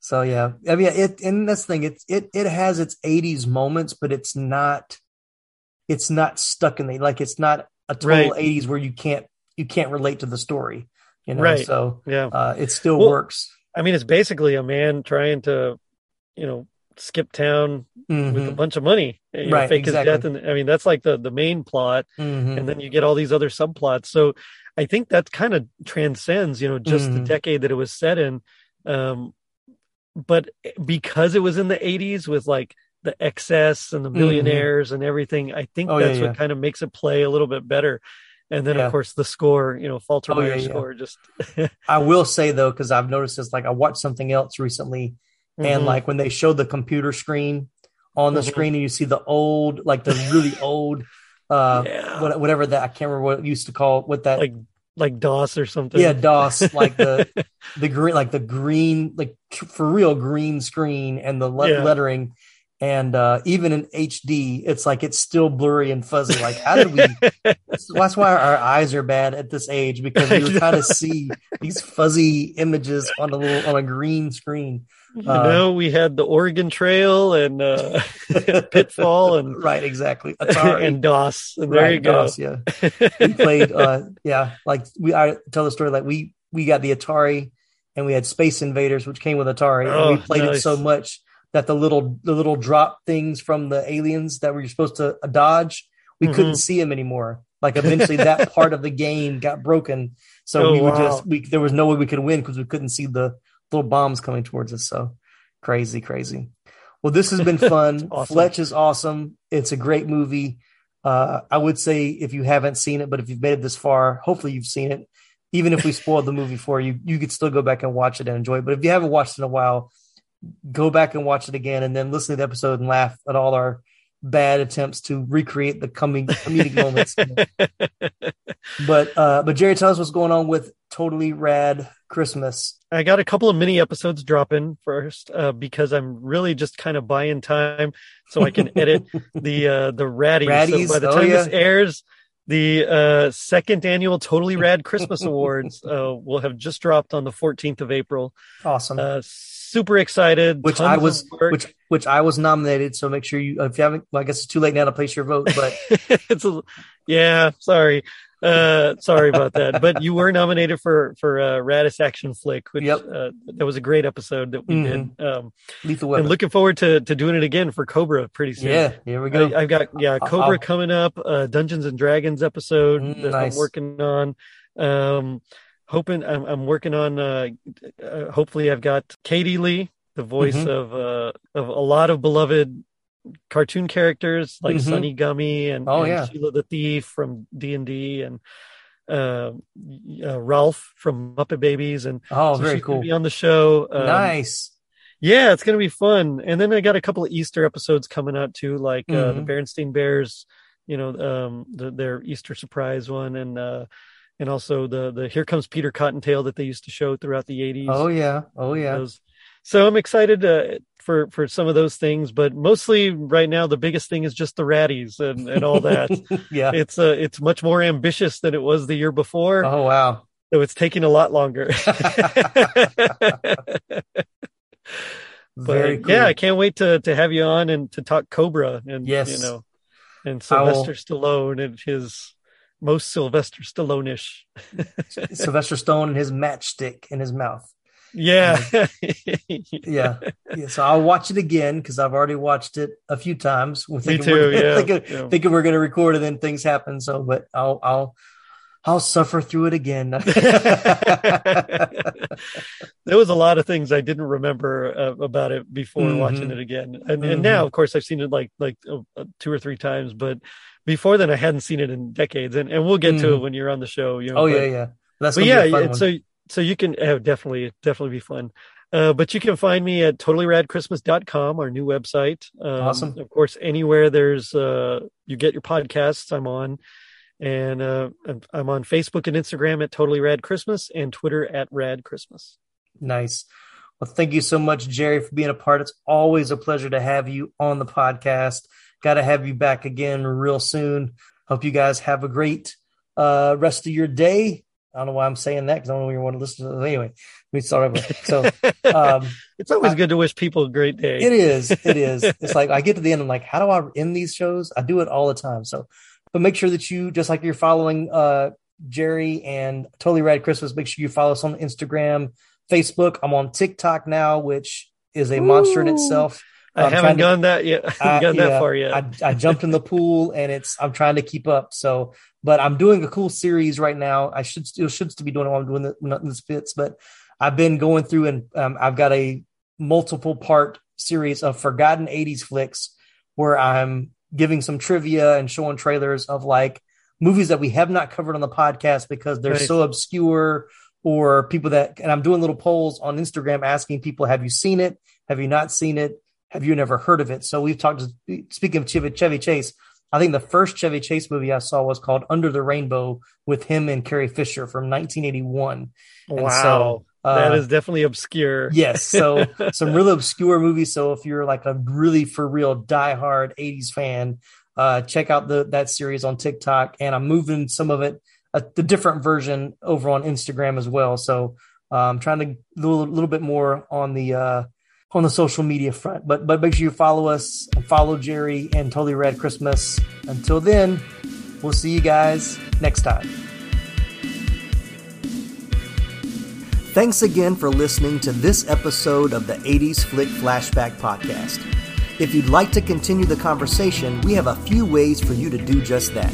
So yeah, I mean, it and the thing. It it it has its '80s moments, but it's not. It's not stuck in the like. It's not a total Right. '80s where you can't you can't relate to the story. You know, Right. so Yeah. uh, it still Well, works. I mean, it's basically a man trying to, you know, skip town with a Mhm. bunch of money, you know, Right, fake exactly. his death, and I mean that's like the the main plot, Mhm. and then you get all these other subplots. So I think that kind of transcends, you know, just the Mhm. decade that it was set in. Um, but because it was in the '80s with like the excess and the millionaires and everything, I think Mm-hmm. Oh, that's yeah. what kind of makes it play a little bit better. And then Yeah. of course the score, you know, Faltermeyer Oh, yeah, yeah. score just I will say though, because I've noticed this. Like I watched something else recently, and Mhm. like when they showed the computer screen on the Mhm. screen, and you see the old, like the really old, uh, Yeah. whatever that I can't remember what it used to call what that like like DOS or something. Yeah, DOS, like the the green, like the green, like for real green screen and the le- Yeah. lettering, and uh even in HD, it's like it's still blurry and fuzzy. Like, how did we? that's, that's why our eyes are bad at this age because we were trying to see these fuzzy images on a little on a green screen. You know, we had the Oregon Trail and uh, Pitfall and right, exactly. Atari. and DOS. And there Right, you go. DOS, yeah. we played uh yeah like we i tell the story like we we got the atari and we had space invaders which came with atari and Oh, we played it so much that the little the little drop things from the aliens that we were supposed to uh, dodge we couldn't Mhm. see them anymore Like eventually that part of the game got broken. So Oh, we would wow. just we there was no way we could win because we couldn't see the little bombs coming towards us. So crazy, crazy. Well, this has been fun. awesome. Fletch is awesome. It's a great movie. Uh, I would say if you haven't seen it, but if you've made it this far, hopefully you've seen it. Even if we spoiled the movie for you, you could still go back and watch it and enjoy it. But if you haven't watched it in a while, go back and watch it again and then listen to the episode and laugh at all our bad attempts to recreate the coming comedic moments. But uh but Jerry, tell us what's going on with Totally Rad Christmas. I got a couple of mini episodes dropping first uh, because I'm really just kind of buying time so I can edit the uh, the Raddies. Raddies, So by the oh, time yeah. this airs, the uh, second annual Totally Rad Christmas Awards uh, will have just dropped on the 14th of April. Awesome. Uh, super excited. which I was which which I was nominated. So make sure you if you haven't well, I guess it's too late now to place your vote, but it's a, yeah, sorry. Uh, sorry about that, but you were nominated for for uh, Raddest Action Flick, which uh, that was a great episode that we Mhm. did. Um, Lethal and looking forward to to doing it again for Cobra pretty soon. Yeah, here we go. I, have got yeah Cobra I'll- coming up, uh, Dungeons and Dragons episode Mm, that nice. I'm working on. Um, hoping I'm, I'm working on. Uh, uh, hopefully, I've got Katie Leigh, the voice Mhm. of uh, of a lot of beloved cartoon characters like Mhm. Sunni Gummi and, Oh, and yeah. Sheila the Thief from D and D and uh, uh, Rowlf from Muppet Babies and Oh, so very cool. Be on the show. Um, nice. yeah, it's gonna be fun. And then I got a couple of Easter episodes coming out too, like uh, the Mhm. Berenstain Bears, you know, um, the, their Easter surprise one, and uh, and also the the Here Comes Peter Cottontail that they used to show throughout the eighties. Oh yeah. Oh yeah. Those. So I'm excited uh, for for some of those things, but mostly right now the biggest thing is just the Raddies and, and all that. yeah. It's uh, it's much more ambitious than it was the year before. Oh wow. So it's taking a lot longer. Very but cool. yeah, I can't wait to to have you on and to talk Cobra and Yes. you know, and will- Sylvester Stallone and his most Sylvester Stallone-ish. Sylvester Stone and his matchstick in his mouth. Yeah, Yeah. Yeah. So I'll watch it again because I've already watched it a few times. We're Me thinking too, We're, yeah, thinking, yeah. thinking we're going to record and then things happen. So, but I'll, I'll, I'll suffer through it again. there was a lot of things I didn't remember uh, about it before Mhm. watching it again, and Mhm. and now of course I've seen it like like uh, uh, two or three times, but before then I hadn't seen it in decades, and and we'll get to Mhm. it when you're on the show. You know, oh but- yeah, yeah. That's but yeah, be a fun yeah, one. so so you can uh, definitely definitely be fun. Uh, but you can find me at totallyradchristmas.com, our new website. Um, Awesome. Of course, anywhere there's uh, you get your podcasts, I'm on, and uh, I'm- I'm on Facebook and Instagram at Totally Rad Christmas and Twitter at Rad Christmas. Nice. Well, thank you so much, Jerry, for being a part. It's always a pleasure to have you on the podcast. Got to have you back again real soon. Hope you guys have a great uh, rest of your day. I don't know why I'm saying that because I don't know when you want to listen to it. Anyway, we start over. So um, It's always I- good to wish people a great day. it is. It is. It's like I get to the end. I'm like, how do I end these shows? I do it all the time. So, but make sure that you, just like you're following uh, Jerry and Totally Rad Christmas, make sure you follow us on Instagram, Facebook. I'm on TikTok now, which is a monster in itself. I I'm haven't trying to- that yet. I haven't I- gone that yeah, far yet. I, I jumped in the pool and it's I'm trying to keep up. So, but I'm doing a cool series right now. I should still should still be doing it while I'm doing the, when this fits, but I've been going through and um, I've got a multiple part series of forgotten 80s flicks where I'm giving some trivia and showing trailers of like movies that we have not covered on the podcast because they're Nice. so obscure or people that and I'm doing little polls on Instagram asking people have you seen it have you not seen it have you never heard of it so we've talked to speaking of Chevy, Chevy Chase I think the first Chevy Chase movie I saw was called Under the Rainbow with him and Carrie Fisher from 1981 And wow, so, that uh, is definitely obscure. Yes. So some really obscure movies. So if you're like a really for real diehard 80s fan, uh, check out the that series on TikTok. And I'm moving some of it, uh, the different version over on Instagram as well. So uh, I'm trying to do a little bit more on the uh, on the social media front. But but make sure you follow us and follow Jerry and Totally Rad Christmas. Until then, we'll see you guys next time. Thanks again for listening to this episode of the 80s Flick Flashback Podcast. If you'd like to continue the conversation, we have a few ways for you to do just that.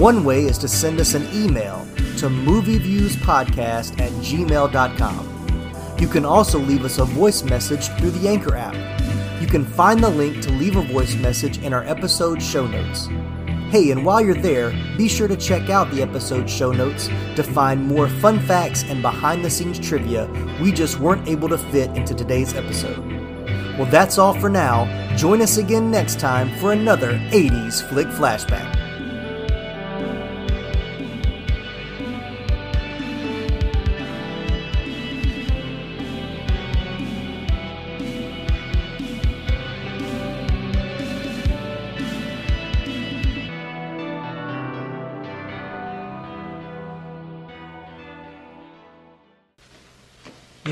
One way is to send us an email to movieviewspodcast at gmail.com. You can also leave us a voice message through the Anchor app. You can find the link to leave a voice message in our episode show notes. Hey, and while you're there, be sure to check out the episode show notes to find more fun facts and behind the scenes trivia we just weren't able to fit into today's episode. Well, that's all for now. Join us again next time for another 80s Flick Flashback.